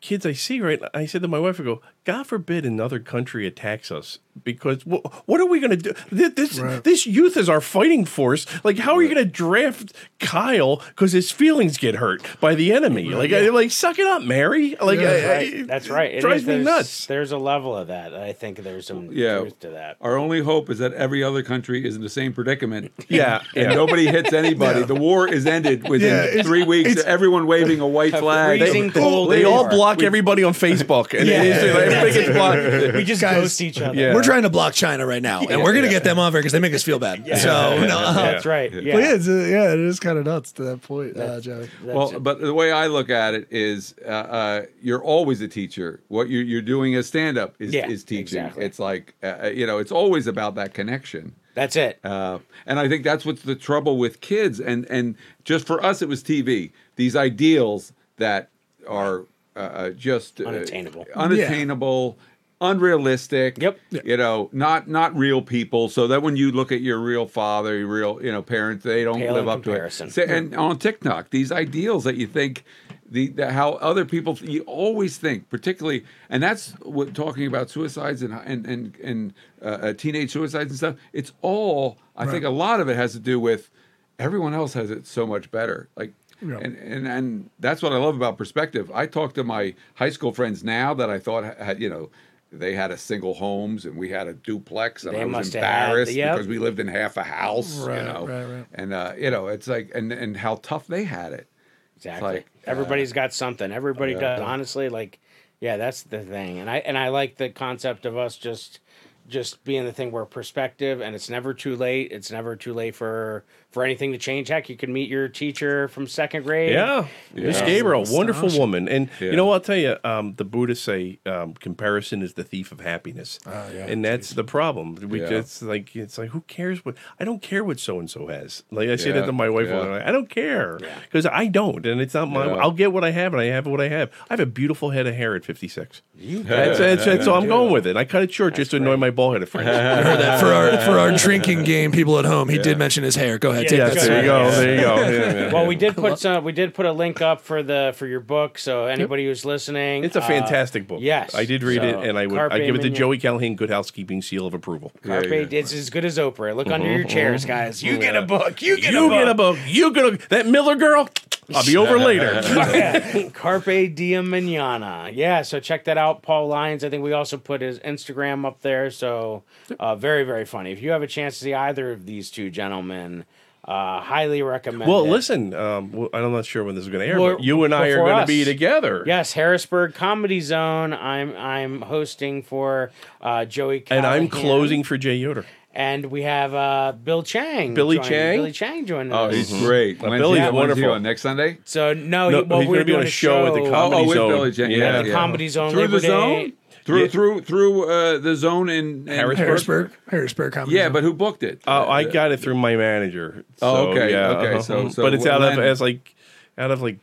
kids I see. Right, I said to my wife, I go, God forbid another country attacks us because wh- what are we going to do? Th- This Right. this youth is our fighting force. Like, how are you going to draft Kyle because his feelings get hurt by the enemy? Like, I, like suck it up, Mary. Like, Yeah. I- that's I- right. That's right. It drives is- me there's- nuts. There's a level of that. I think there's some Yeah. truth to that. Our only hope is that every other country is in the same predicament. Yeah, And yeah. nobody hits anybody. The war is ended within Yeah, it's- three weeks. it's- Everyone waving a white flag. freezing cold They all war. block everybody on Facebook, and Yeah. it is, everybody gets blocked. We just Guys, ghost each other. We're trying to block China right now, and we're gonna get them off here because they make us feel bad. So, no, uh, That's right. Yeah. But yeah, it's, uh, yeah, it is kind of nuts to that point, uh, Joey. well, but the way I look at it is, uh, uh, you're always a teacher. What you're, you're doing as stand up is, Yeah, is teaching. exactly. It's like, uh, you know, it's always about that connection. That's it. Uh, and I think that's what's the trouble with kids. And and just for us, it was TV. These ideals that are uh, uh, just uh, Unattainable. unattainable, unrealistic. Yep. You know, not not real people. So that when you look at your real father, your real you know parents, they don't Pale live up comparison. to it. So- and on TikTok, these ideals that you think. The, the how other people you always think particularly and that's what talking about suicides and and and, and uh, uh, teenage suicides and stuff it's all I think a lot of it has to do with everyone else has it so much better like Yeah. and, and and that's what I love about perspective I talk to my high school friends now that I thought had you know they had a single homes and we had a duplex and They I was have had- embarrassed yep. because we lived in half a house Right, you know right, right. and uh, you know it's like and and how tough they had it Exactly. like, uh, Everybody's got something. Everybody yeah. does. Honestly, like, yeah, that's the thing. And I and I like the concept of us just just being the thing where perspective and it's never too late. It's never too late for for anything to change. Heck, you can meet your teacher from second grade. Yeah, Miss Yeah. Gabriel, wonderful woman, and Yeah. you know what I'll tell you. Um, the Buddhists say um, comparison is the thief of happiness, and that's the problem. We Yeah. just like it's like who cares what I don't care what so and so has. Like I say Yeah, that to my wife, all the time, I don't care because I don't, and it's not my. Yeah. I'll get what I have, and I have what I have. I have a beautiful head of hair at fifty six. That's, that's, that's, so I'm going with it. I cut it short just to annoy my bald headed friends. For our for our drinking game people at home. He did mention his hair. Go ahead, take Yeah, that. go there you go. There you go. Yeah, yeah. Well, we did put some. We did put a link up for the for your book. So anybody who's listening, It's a uh, fantastic book. yes. I did read So, it, and I would I give it to Mignon- Joey Callahan, Good Housekeeping seal of approval. Carpe, Yeah, yeah. it's as good as Oprah. Look under your chairs, guys. You get a book. You get you a book. You get a book. You get a that Miller girl. I'll be over later. yeah. Carpe diem manana. Yeah, so check that out. Paul Lyons. I think we also put his Instagram up there. So uh, very, very funny. If you have a chance to see either of these two gentlemen, uh, highly recommend well, it. listen. Um, I'm not sure when this is going to air, Well, but you and I are going to be together. Yes, Harrisburg Comedy Zone. I'm I'm hosting for uh, Joey and I'm closing for Jay Yoder. And we have uh, Bill Chang. Billy joining- Chang? Billy Chang joining us. oh us. he's great Uh, when's Billy's he, when's he wonderful. on next Sunday So no, No, he, well, he's we're gonna be on a show at the oh, Comedy oh with Zone. Billy Jean Yeah. yeah, the. Comedy Zone through Labor the zone Day. Through Yeah. through through uh, the zone in, in Harrisburg? Harrisburg, Harrisburg Comedy. Yeah, Zone. but who booked it? Oh, I Uh, got it through my manager. Oh, okay, Yeah, okay, uh-huh. so- so but it's out of as like out of like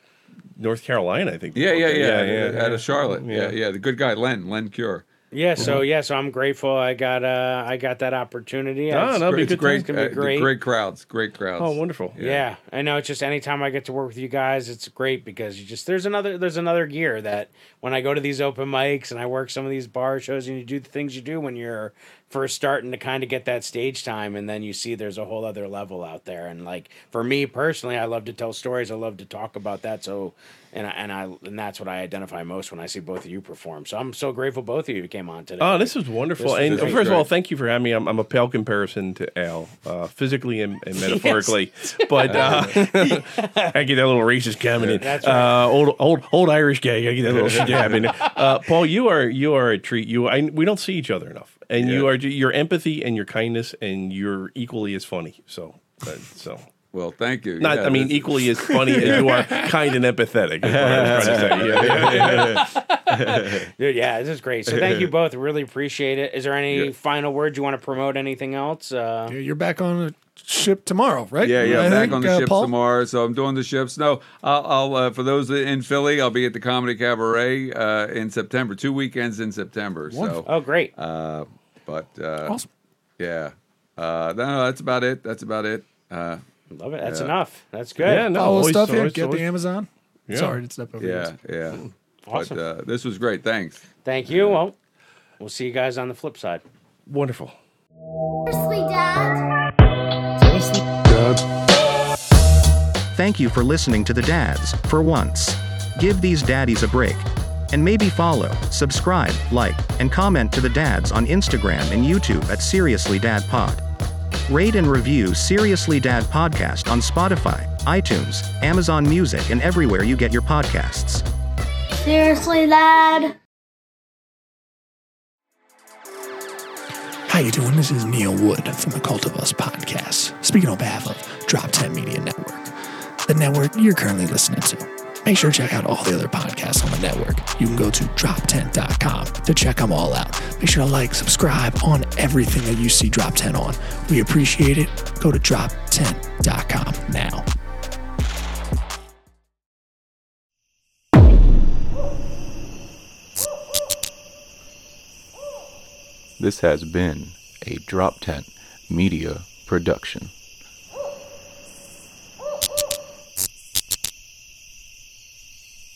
North Carolina, I think. Yeah, yeah, yeah, yeah, Out of Charlotte. Yeah. yeah, The good guy, Len, Len Cure. Yeah, so yeah, so I'm grateful I got uh I got that opportunity. It's- that'll be it's good great. It's gonna uh, great. great crowds. Great crowds. Oh, wonderful. yeah. I know it's just anytime I get to work with you guys, it's great because you just there's another there's another gear that when I go to these open mics and I work some of these bar shows and you do the things you do when you're first starting to kind of get that stage time and then you see there's a whole other level out there and like for me personally I love to tell stories I love to talk about that so and I, and I and that's what I identify most when I see both of you perform so I'm so grateful both of you came on today Oh, this was wonderful. This and was first of all, thank you for having me. I'm, I'm a pale comparison to Al, uh, physically and, and metaphorically. But uh, I get that little racist comment in. That's right. Uh, old, old, old Irish guy. I get that little jab in. Uh, Paul, you are you are a treat. You, I, we don't see each other enough, and you are your empathy and your kindness, and you're equally as funny. So, uh, so. Well, thank you. Not, Yeah, I mean, equally as funny as you are kind and empathetic. Is what I was trying to say. Yeah, yeah, yeah. Dude, yeah this is great so thank you both really appreciate it is there any final words you want to promote anything else uh Yeah, You're back on the ship tomorrow, right? Yeah, yeah, I back think, on the uh, ships Paul? tomorrow. So I'm doing the ships. No, I'll, I'll uh, for those in Philly, I'll be at the Comedy Cabaret uh, in September. Two weekends in September. So, oh great uh, but uh, Awesome. yeah, uh, no, no, that's about it. That's about it. Uh, love it that's Yeah. enough that's good Yeah, no, Follow always- stuff here. Get always- the Amazon. Yeah. Sorry to step over. yeah, yours. yeah. Awesome. But uh, this was great. Thanks. thank you well we'll see you guys on the flip side Wonderful. Seriously, Dad? Seriously? Thank you for listening to the dads, for once. Give these daddies a break. And maybe follow, subscribe, like, and comment to the dads on Instagram and YouTube at Seriously Dad Pod. Rate and review Seriously Dad Podcast on Spotify, iTunes, Amazon Music, and everywhere you get your podcasts. Seriously, Dad? How you doing? This is Neil Wood from the Cult of Us podcast, speaking on behalf of DropTent Media Network, the network you're currently listening to. Make sure to check out all the other podcasts on the network. You can go to droptent.com to check them all out. Make sure to like, subscribe on everything that you see DropTent on. We appreciate it. Go to droptent.com now. This has been a DropTent Media Production.